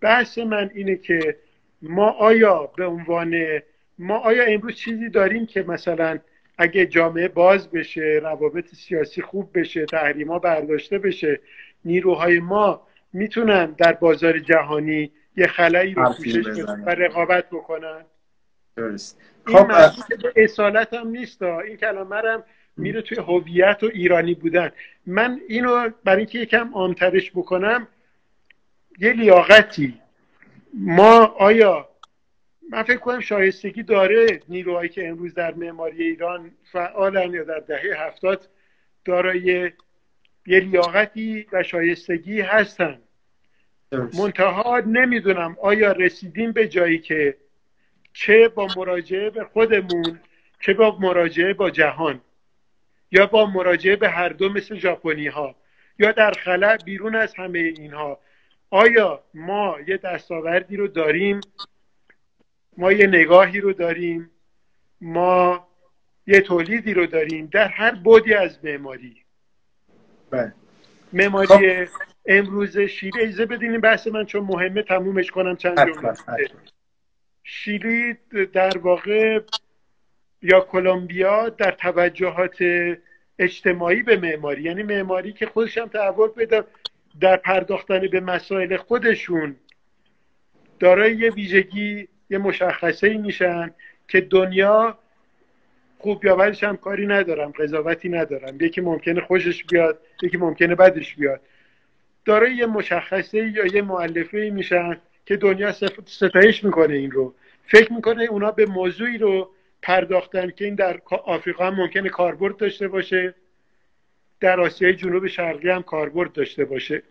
بحث من اینه که ما آیا به عنوان ما آیا امروز چیزی داریم که مثلا اگه جامعه باز بشه روابط سیاسی خوب بشه تحریما برداشته بشه نیروهای ما می‌تونن در بازار جهانی یه خلایی رو پوشش و رقابت بکنن؟ درست. خب اصالت هم نیست. این کلمه هم میره توی هویت و ایرانی بودن. من اینو برای اینکه یکم عامترش بکنم یه لیاقتی. ما آیا من فکر کنم شایستگی داره نیروهایی که امروز در معماری ایران فعالن یا در دهه هفتاد دارای یه لیاقتی و شایستگی هستن. منتها نمی‌دونم آیا رسیدیم به جایی که چه با مراجعه به خودمون چه با مراجعه با جهان یا با مراجعه به هر دو مثل ژاپنی ها یا در خلع بیرون از همه اینها. آیا ما یه دستاوردی رو داریم؟ ما یه نگاهی رو داریم؟ ما یه تولیدی رو داریم در هر بودی از معماری؟ بله. معماری خب. امروز شیلی ایزه بدینیم بحث من چون مهمه تمومش کنم چند جمله. شیلی در واقع یا کلمبیا در توجهات اجتماعی به معماری یعنی معماری که خودش هم تحول پیدا در پرداختن به مسائل خودشون دارای یه ویژگی یه مشخصه ای میشن که دنیا خوب یا بدش هم کاری ندارم قضاوتی ندارم. یکی ممکنه خوشش بیاد یکی ممکنه بدش بیاد. دارای یه مشخصه یا یه معلفه میشن که دنیا ستایش می‌کنه این رو. فکر می‌کنه اونا به موضوعی رو پرداختن که این در آفریقا هم ممکنه کاربرد داشته باشه. در آسیای جنوب شرقی هم کاربرد داشته باشه.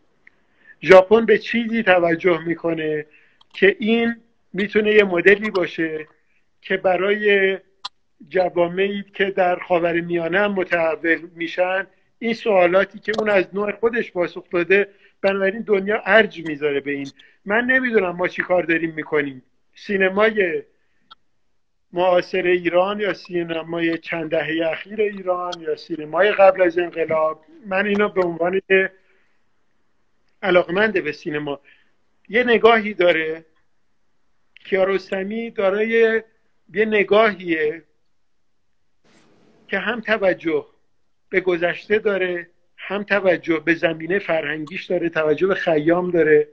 ژاپن به چیزی توجه می‌کنه که این می‌تونه یه مدلی باشه که برای جوامعی که در خاور میانه هم متحول میشن این سوالاتی که اون از نوع خودش پاسخ داده بنابراین دنیا ارج می‌ذاره به این. من نمی‌دونم ما چی کار داریم می‌کنیم. سینمای معاصر ایران یا سینمای چند دهه اخیر ایران یا سینمای قبل از انقلاب؟ من اینو به عنوان علاقمنده به سینما یه نگاهی داره. کیارستمی دارای یه نگاهیه که هم توجه به گذشته داره هم توجه به زمینه فرهنگیش داره توجه به خیام داره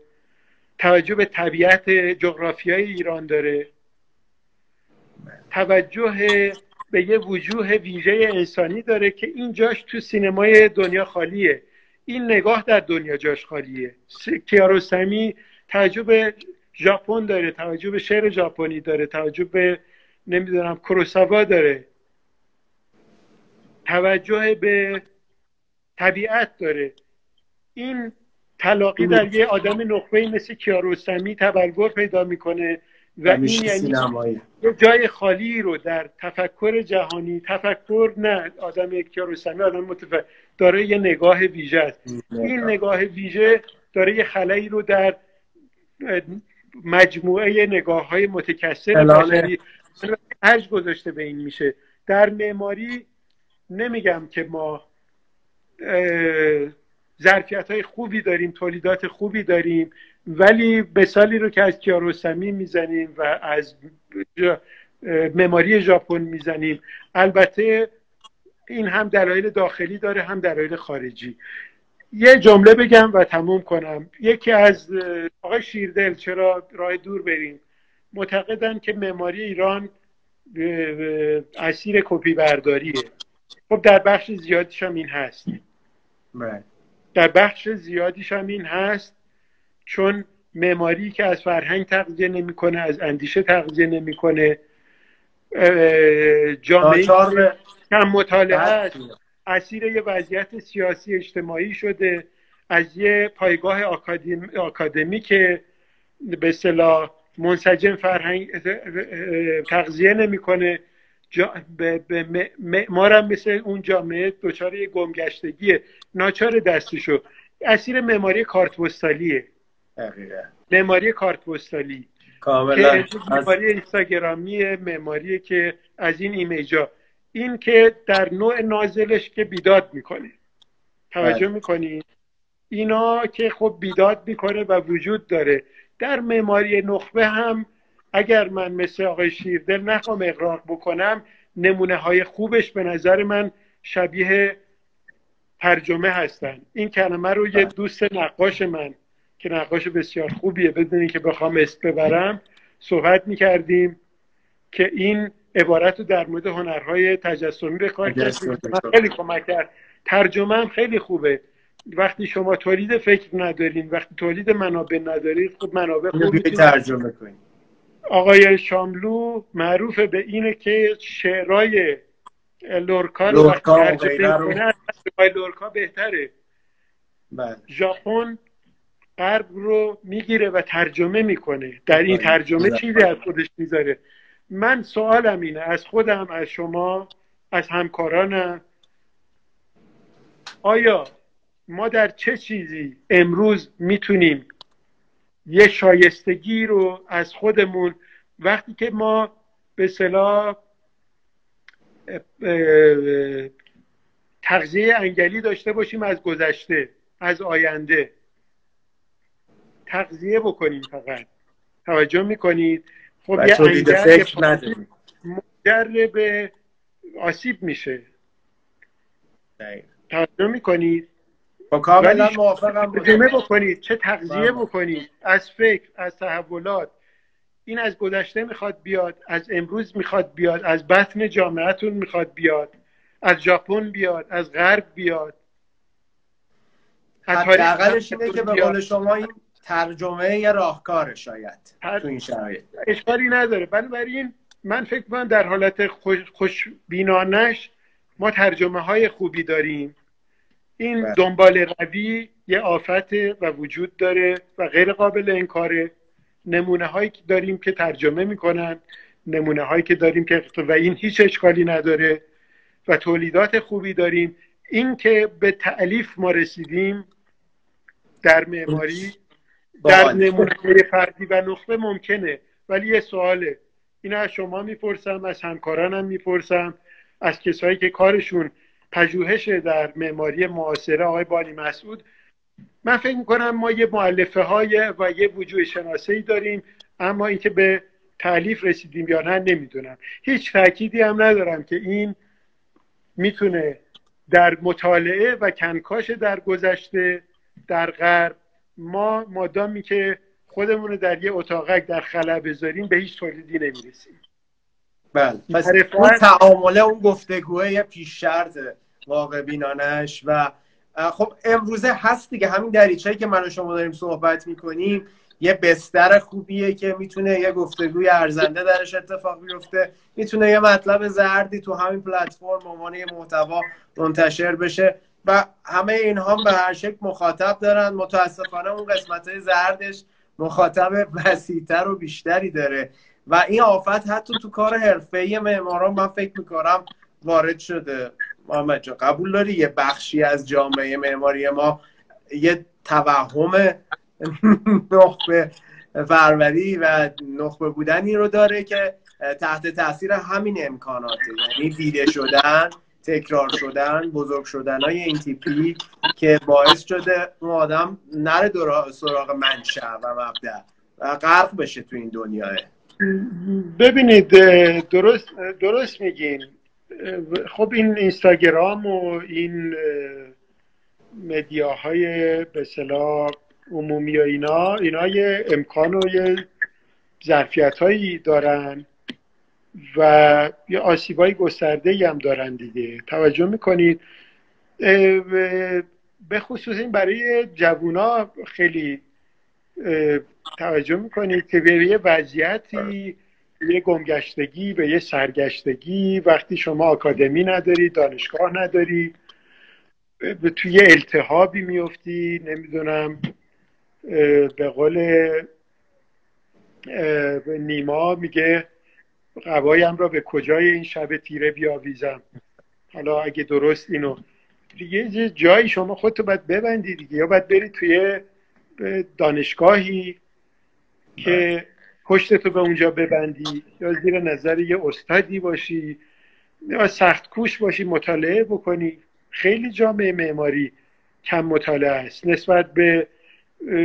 توجه به طبیعت جغرافیای ایران داره. توجه به یه وجوه ویژه انسانی داره که این جاش تو سینمای دنیا خالیه. این نگاه در دنیا جاش خالیه. کیاروسمی توجه به ژاپن داره توجه به شعر ژاپنی داره توجه به نمی‌دونم کروساوا داره. توجه به طبیعت داره. این تلاقی در یه آدم نخبه مثل کیاروسمی تبلور پیدا می‌کنه. و این یعنی یه جای خالی رو در تفکر جهانی تفکر نه آدم کیاروسمی آدم متفکر داره یه نگاه ویژه است. این نگاه ویژه داره یه خلایی رو در مجموعه نگاه های متکثر ارج گذاشته به این میشه. در معماری نمیگم که ما ظرفیت های خوبی داریم تولیدات خوبی داریم. ولی مثالی رو که از کیاروسمی می‌زنیم و از معماری ژاپن می‌زنیم البته این هم دلایل داخلی داره هم دلایل خارجی. یه جمله بگم و تموم کنم. یکی از آقای شیردل چرا راه دور بریم؟ معتقدن که معماری ایران اسیر کپی برداریه خب در بخش زیادیش هم این هست. بله. در بخش زیادیش هم این هست چون معماری که از فرهنگ تغذیه نمی‌کنه از اندیشه تغذیه نمی‌کنه جامعه کم مطالعه است. اسیر یه وضعیت سیاسی اجتماعی شده از یه پایگاه آکادمی که به صلاح منسجم فرهنگ تغذیه نمی‌کنه. به معمارم مثل اون جامعه دچار یه گمگشتگیه. ناچار دستشو. اسیر معماری کارت پستالیه معماری کارت پستالی کاملا معماری اینستاگرامی معماری که از این ایمیجا این که در نوع نازلش که بیداد می‌کنه. توجه بله. می‌کنی؟ اینا که خب بیداد می‌کنه و وجود داره. در معماری نخبه هم اگر من مثل آقای شیردل نخوام اقراق بکنم نمونه های خوبش به نظر من شبیه ترجمه هستن. این کلمه رو یه بله. دوست نقاش من که نقاش بسیار خوبیه. بدون که بخوام اسم ببرم صحبت می‌کردیم که این عبارت رو در مورد هنرهای تجسمی به کار خیلی کمک کرد. ترجمه هم خیلی خوبه. وقتی شما تولید فکر ندارین وقتی تولید منابع ندارید خود منابع خوب ترجمه کنید آقای شاملو معروف به اینه که شعرهای لورکا رو ترجمه کنه لورکا بهتره. بله. ژاپن غرب رو می‌گیره و ترجمه می‌کنه. در این بله. ترجمه چیزی از خودش می‌ذاره. من سوالم اینه. از خودم از شما از همکارانم. آیا ما در چه چیزی امروز می‌تونیم یه شایستگی رو از خودمون وقتی که ما به صلاح تغذیه انگلی داشته باشیم از گذشته از آینده تغذیه بکنیم فقط. توجه می‌کنید؟ خب یه فکر به آسیب میشه. توجه می‌کنید؟ با کاملا موافقم بکنید. چه تغذیه بکنید؟ از فکر از تحولات. این از گذشته می‌خواد بیاد از امروز می‌خواد بیاد از بطن جامعهتون می‌خواد بیاد از ژاپن بیاد از غرب بیاد. حداقلش اینه که به قول شما این ترجمه یا راهکار شاید تو این شرایط. اشکالی نداره. بنابراین من فکر کنم در حالت خوش, خوشبینانش ما ترجمه های خوبی داریم. این بله. دنبال روی یه آفت و وجود داره و غیر قابل انکاره نمونه هایی که داریم که ترجمه می‌کنن نمونه هایی که داریم که و این هیچ اشکالی نداره و تولیدات خوبی داریم. این که به تعلیف ما رسیدیم در معماری در. نمونه فردی و نخبه ممکنه ولی یه سواله. این از شما می‌پرسم از همکارانم می‌پرسم از کسایی که کارشون پژوهش در معماری معاصره آقای بانی مسعود. من فکر می‌کنم ما یه معلفه های و یه وجوه شناسه داریم اما اینکه به تعلیف رسیدیم یا نه نمی‌دونم. هیچ تأکیدی هم ندارم که این می‌تونه در مطالعه و کنکاش در گذشته در غرب ما مادامی که خودمون رو در یه اتاقک در خلا بذاریم به هیچ تولیدی نمی‌رسیم. بله. پس اون تعامله اون گفتگوه یه پیش شرط واقع بینانش و خب امروزه هست دیگه. همین دریچه‌ای که من و شما داریم صحبت می‌کنیم یه بستر خوبیه که می‌تونه یه گفتگوی ارزنده درش اتفاق بیفته. می‌تونه یه مطلب زردی تو همین پلتفرم عنوان یه محتوا منتشر بشه. و همه اینها به هر شکل مخاطب دارن. متاسفانه اون قسمت های زردش مخاطب وسیعتر و بیشتری داره. و این آفت حتی تو کار حرفه‌ای معماران من فکر می‌کنم وارد شده. محمد جان قبول داری؟ یه بخشی از جامعه معماری ما یه توهم نخبه فروری و نخبه بودنی رو داره که تحت تاثیر همین امکاناته. یعنی دیده شدن تکرار شدن بزرگ شدن های این تیپی که باعث شده اون آدم نره سراغ منشأ و مبدع و غرق بشه تو این دنیاه. ببینید درست درست میگین. خب این اینستاگرام و این مدیاهای به عمومی و اینا اینا یه امکان و یه ظرفیت هایی دارن. و یه آسیبای گسترده هم دارن دیگه. توجه می‌کنید؟ به خصوص این برای جوونا خیلی توجه می‌کنید که به یه وضعیتی یه گمگشتگی به یه سرگشتگی وقتی شما آکادمی نداری دانشگاه نداری به توی التهابی میفتی نمی‌دونم به قول نیما میگه قوایم را به کجای این شب تیره بیاویزم. حالا اگه درست اینو دیگه جایی شما خودتو باید ببندی دیگه. یا باید بری توی دانشگاهی که پشتتو به اونجا ببندی یا زیر نظر یه استادی باشی یا سخت کوش باشی مطالعه بکنی. خیلی جامعه معماری کم مطالعه است نسبت به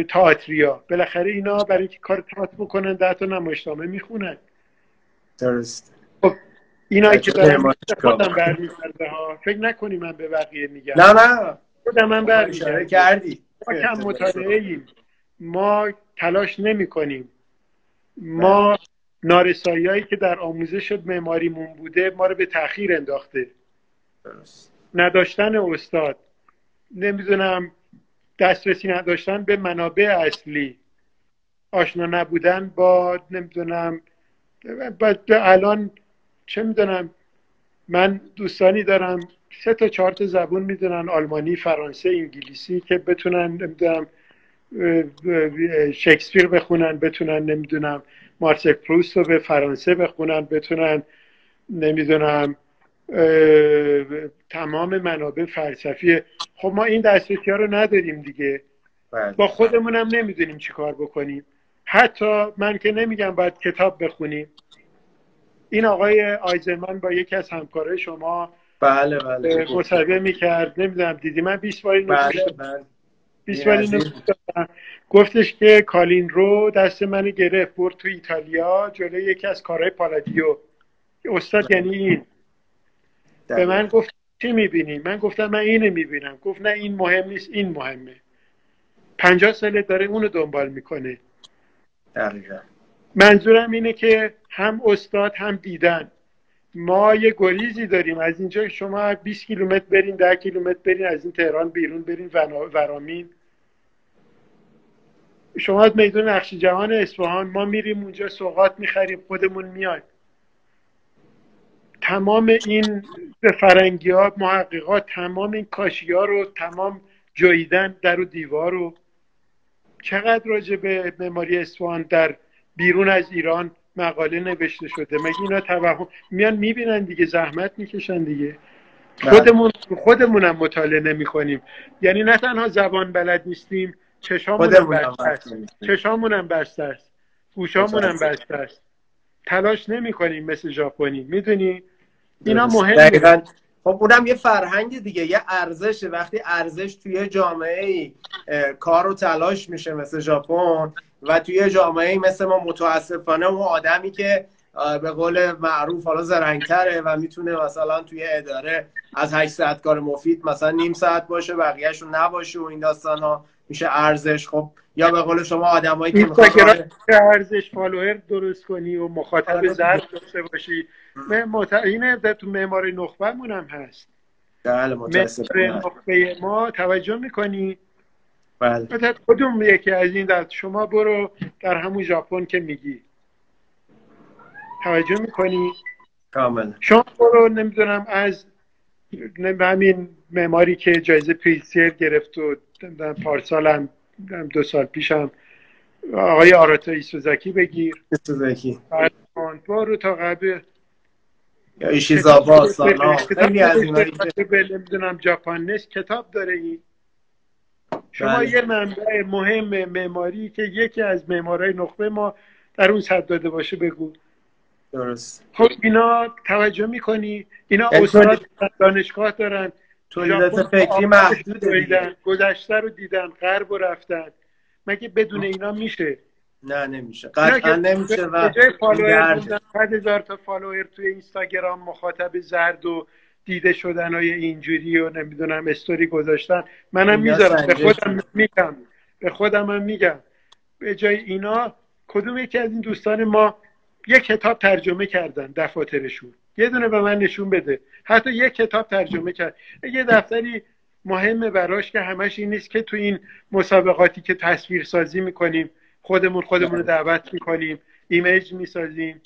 تئاتریا بالاخره اینا برای کار تئاتر بکنن ده تا نمایشنامه می‌خونن. درست خب اینا که دارم خودم برمیگرده ها فکر نکنی من به بقیه میگم. نه نه. خودم من برمیگرده کردی. ما کم مطالعه ایم ما تلاش نمی کنیم ما نارسایی هایی که در آموزش معماریمون بوده ما رو به تاخیر انداخته. نداشتن استاد. نمی‌دونم دسترسی نداشتن به منابع اصلی. آشنا نبودن با نمی‌دونم الان چه می‌دونم من دوستانی دارم سه تا چهار تا زبون می‌دونن آلمانی فرانسه انگلیسی که بتونن نمی‌دونم شکسپیر بخونن بتونن نمی‌دونم مارسک پروست رو به فرانسه بخونن بتونن نمی‌دونم تمام منابع فلسفی. خب ما این دسترسی ها رو نداریم دیگه. بله. با خودمون هم نمی‌دونیم چی کار بکنیم. حتی من که نمیگم باید کتاب بخونیم. این آقای آیزمن با یکی از همکارای شما بله بله. مصاحبه می‌کرد. نمی‌دونم دیدی؟ من 20 بار بله بله. 20 بار اینو گفتش که کالین رو دست من گرفت برد تو ایتالیا جلوی یکی از کارهای پالادیو. استاد یعنی این. به من گفت چی می‌بینی؟ من گفتم من اینو می‌بینم. گفت نه این مهم نیست این مهمه. پنجاه ساله داره اونو دنبال می‌کنه. دقیقا. منظورم اینه که هم استاد هم دیدن. ما یه گریزی داریم. از اینجا شما 20 کیلومتر برین 10 کیلومتر برین از این تهران بیرون برین ورامین. شما میدون نقش جهان اصفهان ما میریم اونجا سوقات می‌خریم خودمون میاد تمام این فرنگی ها محققات تمام این کاشی ها رو تمام جویدن در و دیوار رو چقدر راجع به معماری اصفهان در بیرون از ایران مقاله نوشته شده؟ مگه اینا توهم میان می‌بینن دیگه زحمت می‌کشن دیگه. خودمون خودمونم مطالعه نمی کنیم یعنی نه تنها زبان بلد نیستیم چشامونم بسته است. چشامونم بسته است. گوشامونم بسته است. تلاش نمی کنیم مثل ژاپنی. می‌دونی؟ اینا مهمه خب اونم یه فرهنگ دیگه یه ارزشه وقتی ارزش توی جامعه ای کار و تلاش میشه مثل ژاپن و توی جامعه ای مثل ما متاسفانه اون آدمی که به قول معروف حالا زرنگتره و می‌تونه مثلا توی اداره از 8 ساعت کار مفید مثلا نیم ساعت باشه بقیهشون نباشه و این داستان ها میشه ارزش. خب یا به قول شما آدمایی که می‌خواد ارزش فالوور درست کنی و مخاطب آره. زرد داشته باشی. مت... اینه تو معماری نخبه هم هست. بله نخبه ما توجه می‌کنی؟ بله. کدوم یکی از این در شما برو در همون ژاپن که میگی. توجه می‌کنی؟ کامل شما برو نمی‌دونم از همین معماری که جایزه پریسیر گرفت و پارسال هم دو سال پیشم. آقای آراتا ایسوزاکی بگیر. ایسوزاکی. برو تا قبل. یا ایشیزاوا سانا خیلی از اینایی نمی‌دونم ژاپن کتاب داره این. شما بله. یه منبع مهم معماری که یکی از معمارای نخبه ما در اون صد داده باشه بگو. درست. خب اینا توجه می‌کنی؟ اینا استاد دانشگاه دارن. تولیدات فکری محدود گذشته رو دیدن غرب رو رفتن. مگه بدون اینا میشه؟ نه نمیشه. قطعا نمیشه و هزار تا فالوور توی اینستاگرام مخاطب زرد و دیده شدن های اینجوری و نمی‌دونم استوری گذاشتن. منم می‌ذارم. به خودم میگم. به خودم هم میگم. به جای اینا کدوم یکی از این دوستان ما یک کتاب ترجمه کردن دفاترشون. یه دونه به من نشون بده. حتی یک کتاب ترجمه کرد. یه دفتری مهمه براش که همش این نیست که تو این مسابقاتی که تصویر سازی می‌کنیم خودمون خودمون رو دعوت می‌کنیم ایمیج می‌سازیم.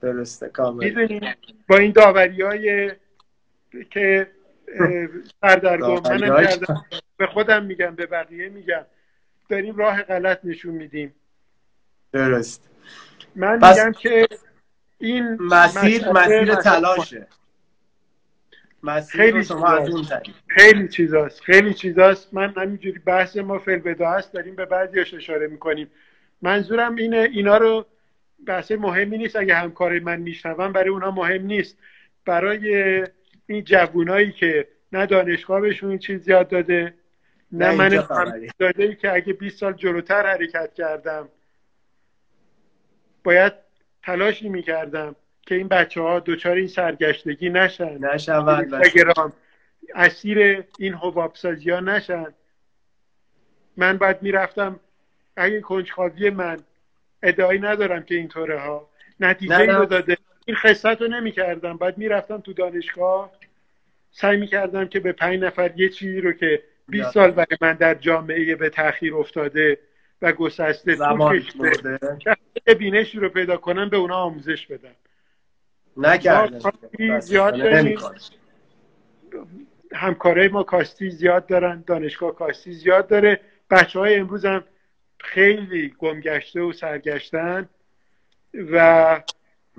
درسته کامل. با این داوری های که سردرگم منم کردم به خودم میگم به بقیه میگم. داریم راه غلط نشون میدیم. درست. من میگم که این مسیر مسیر تلاشه. خیلی خیلی چیزاست. خیلی چیزاست. من همینجوری بحث ما فلبدا هست داریم به بعضیاش اشاره می‌کنیم. منظورم اینه اینا رو بحث مهمی نیست. اگه همکار من میشنون برای اونا مهم نیست. برای این جوونایی که نه دانشگاه بهشون این چیز یاد داده نه, نه من داده ای که اگه 20 سال جلوتر حرکت کردم باید تلاشی می‌کردم که این بچه ها دوچار این سرگشتگی نشن. نشون اسیر این حبابسازی ها نشن. من باید می‌رفتم اگه کنجخاوی من ادعایی ندارم که اینطوره ها. نتیجه رو داده. این خصت رو نمی کردم بعد می‌رفتم تو دانشگاه سعی می کردم که به پنج نفر یه چیزی رو که 20 سال برای من در جامعه به تاخیر افتاده و گسسته زمان بینشی رو پیدا کنم به اونا آموزش بدم. نکردن زیاد داریم. همکاره ما کاستی زیاد دارن. دانشگاه کاستی زیاد داره. بچه های امروز هم خیلی گمگشته و سرگشتن و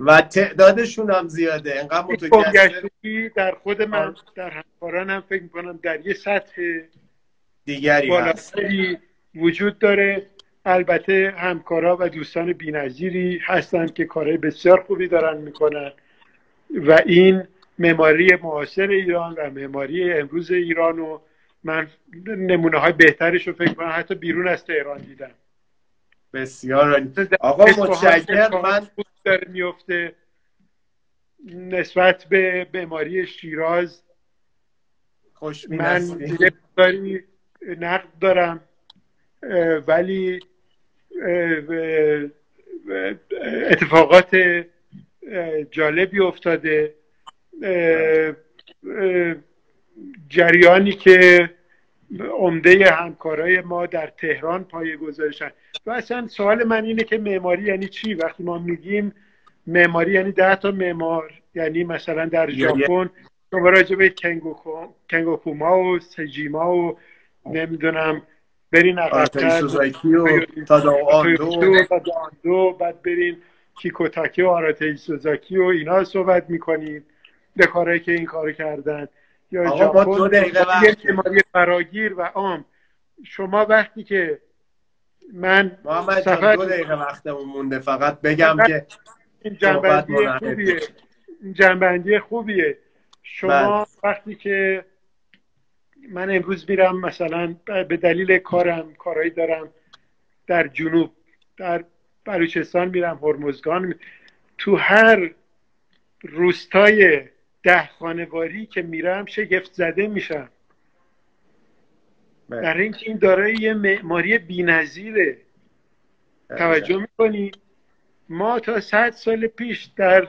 و تعدادشون هم زیاده. انقدر متگشته در خود من در همکاران هم فکر می‌کنم در یه سطح دیگری وجود داره. البته همکارا و دوستان بینظیری هستند که کارهای بسیار خوبی دارن می‌کنن. و این معماری معاصر ایران و معماری امروز ایران و من نمونه های بهترش رو فکر کنم حتی بیرون از تهران دیدم. بسیار آقا متشکر من داره میفته نسبت به معماری شیراز خوش من یه نقد دارم. ولی اتفاقات جالبی افتاده. جریانی که عمده همکارای ما در تهران پایه گذاشتن. و اصلا سوال من اینه که معماری یعنی چی؟ وقتی ما میگیم معماری یعنی ده تا معمار یعنی مثلا در یعنی ژاپن شما راجع به کنگوکوما و سجیما و نمی‌دونم برین عقبتر و دو بعد برین کیکوتاکی و آراته سوزاکی و اینا صحبت می‌کنیم به کارهایی که این کارو کردن. یا دقیقه بیماری فراگیر و عام. شما وقتی که من محمد سفر دو دقیقه وقتمون مونده. فقط بگم که این جنبندی خوبیه. این جنبندی خوبیه. شما بله. وقتی که من امروز میرم مثلا به دلیل کارم کارهایی دارم در جنوب در بلوچستان میرم هرمزگان تو هر روستای ده خانواری که میرم شگفت زده میشم بله. در اینکه این دارای یه معماری بی‌نظیره بله. توجه می‌کنی ما تا صد سال پیش در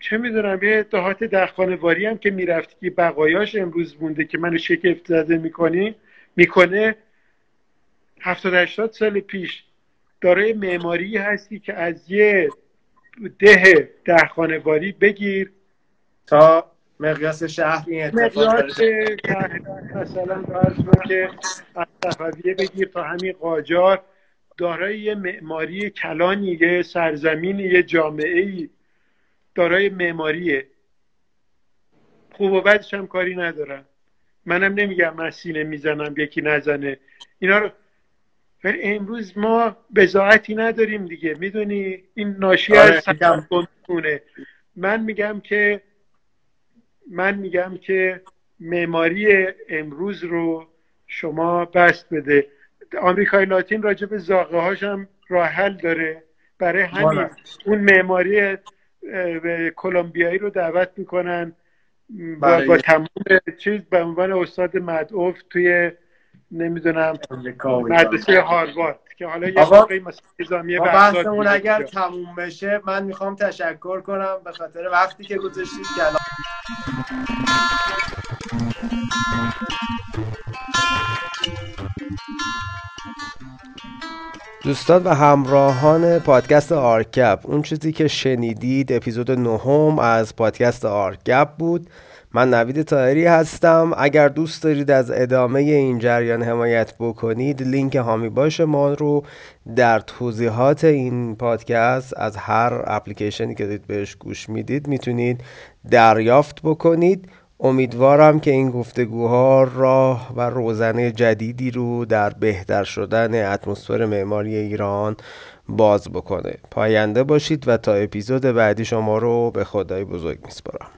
چه می‌دونم یه دهات ده خانواری هم که می‌رفتی که بقایاش امروز مونده که منو شگفت زده می‌کنی می‌کنه هفتاد هشتاد سال پیش دارای معماری هستی که از یه ده ده خانواری بگیر. تا مقیاس شهر این اتفاق مثلا که از صفویه بگیر تا همین قاجار. دارای یه معماری کلانی یه سرزمینی یه جامعه ای دارای معماریه. خوب و بدش هم کاری ندارم. منم نمیگم من سینه می‌زنم یکی نزنه. اینا رو ولی امروز ما بزاعتی نداریم دیگه. می‌دونی؟ این ناشی از آره، من میگم که من میگم که معماری امروز رو شما بست بده. آمریکای لاتین راجع به زاغه هاش هم راه حل داره. برای همین اون معماری کلمبیایی رو دعوت می‌کنن. با, با تمام چیز به عنوان استاد مدعوف توی نمی‌دونم مدرسه هاروارد که حالا یه موقعی مثلا بحثمون اگر تموم بشه من می‌خوام تشکر کنم به خاطر وقتی که گذاشتید که دوستان و همراهان پادکست آرکپ اون چیزی که شنیدید اپیزود نهم از پادکست آرکپ بود. من نوید طاهری هستم. اگر دوست دارید از ادامه این جریان حمایت بکنید لینک حامی باش ما رو در توضیحات این پادکست از هر اپلیکیشنی که دارید بهش گوش می‌دید می‌تونید دریافت بکنید. امیدوارم که این گفتگوها راه و روزنه جدیدی رو در بهتر شدن اتمسفر معماری ایران باز بکنه. پاینده باشید و تا اپیزود بعدی شما رو به خدای بزرگ میسپارم.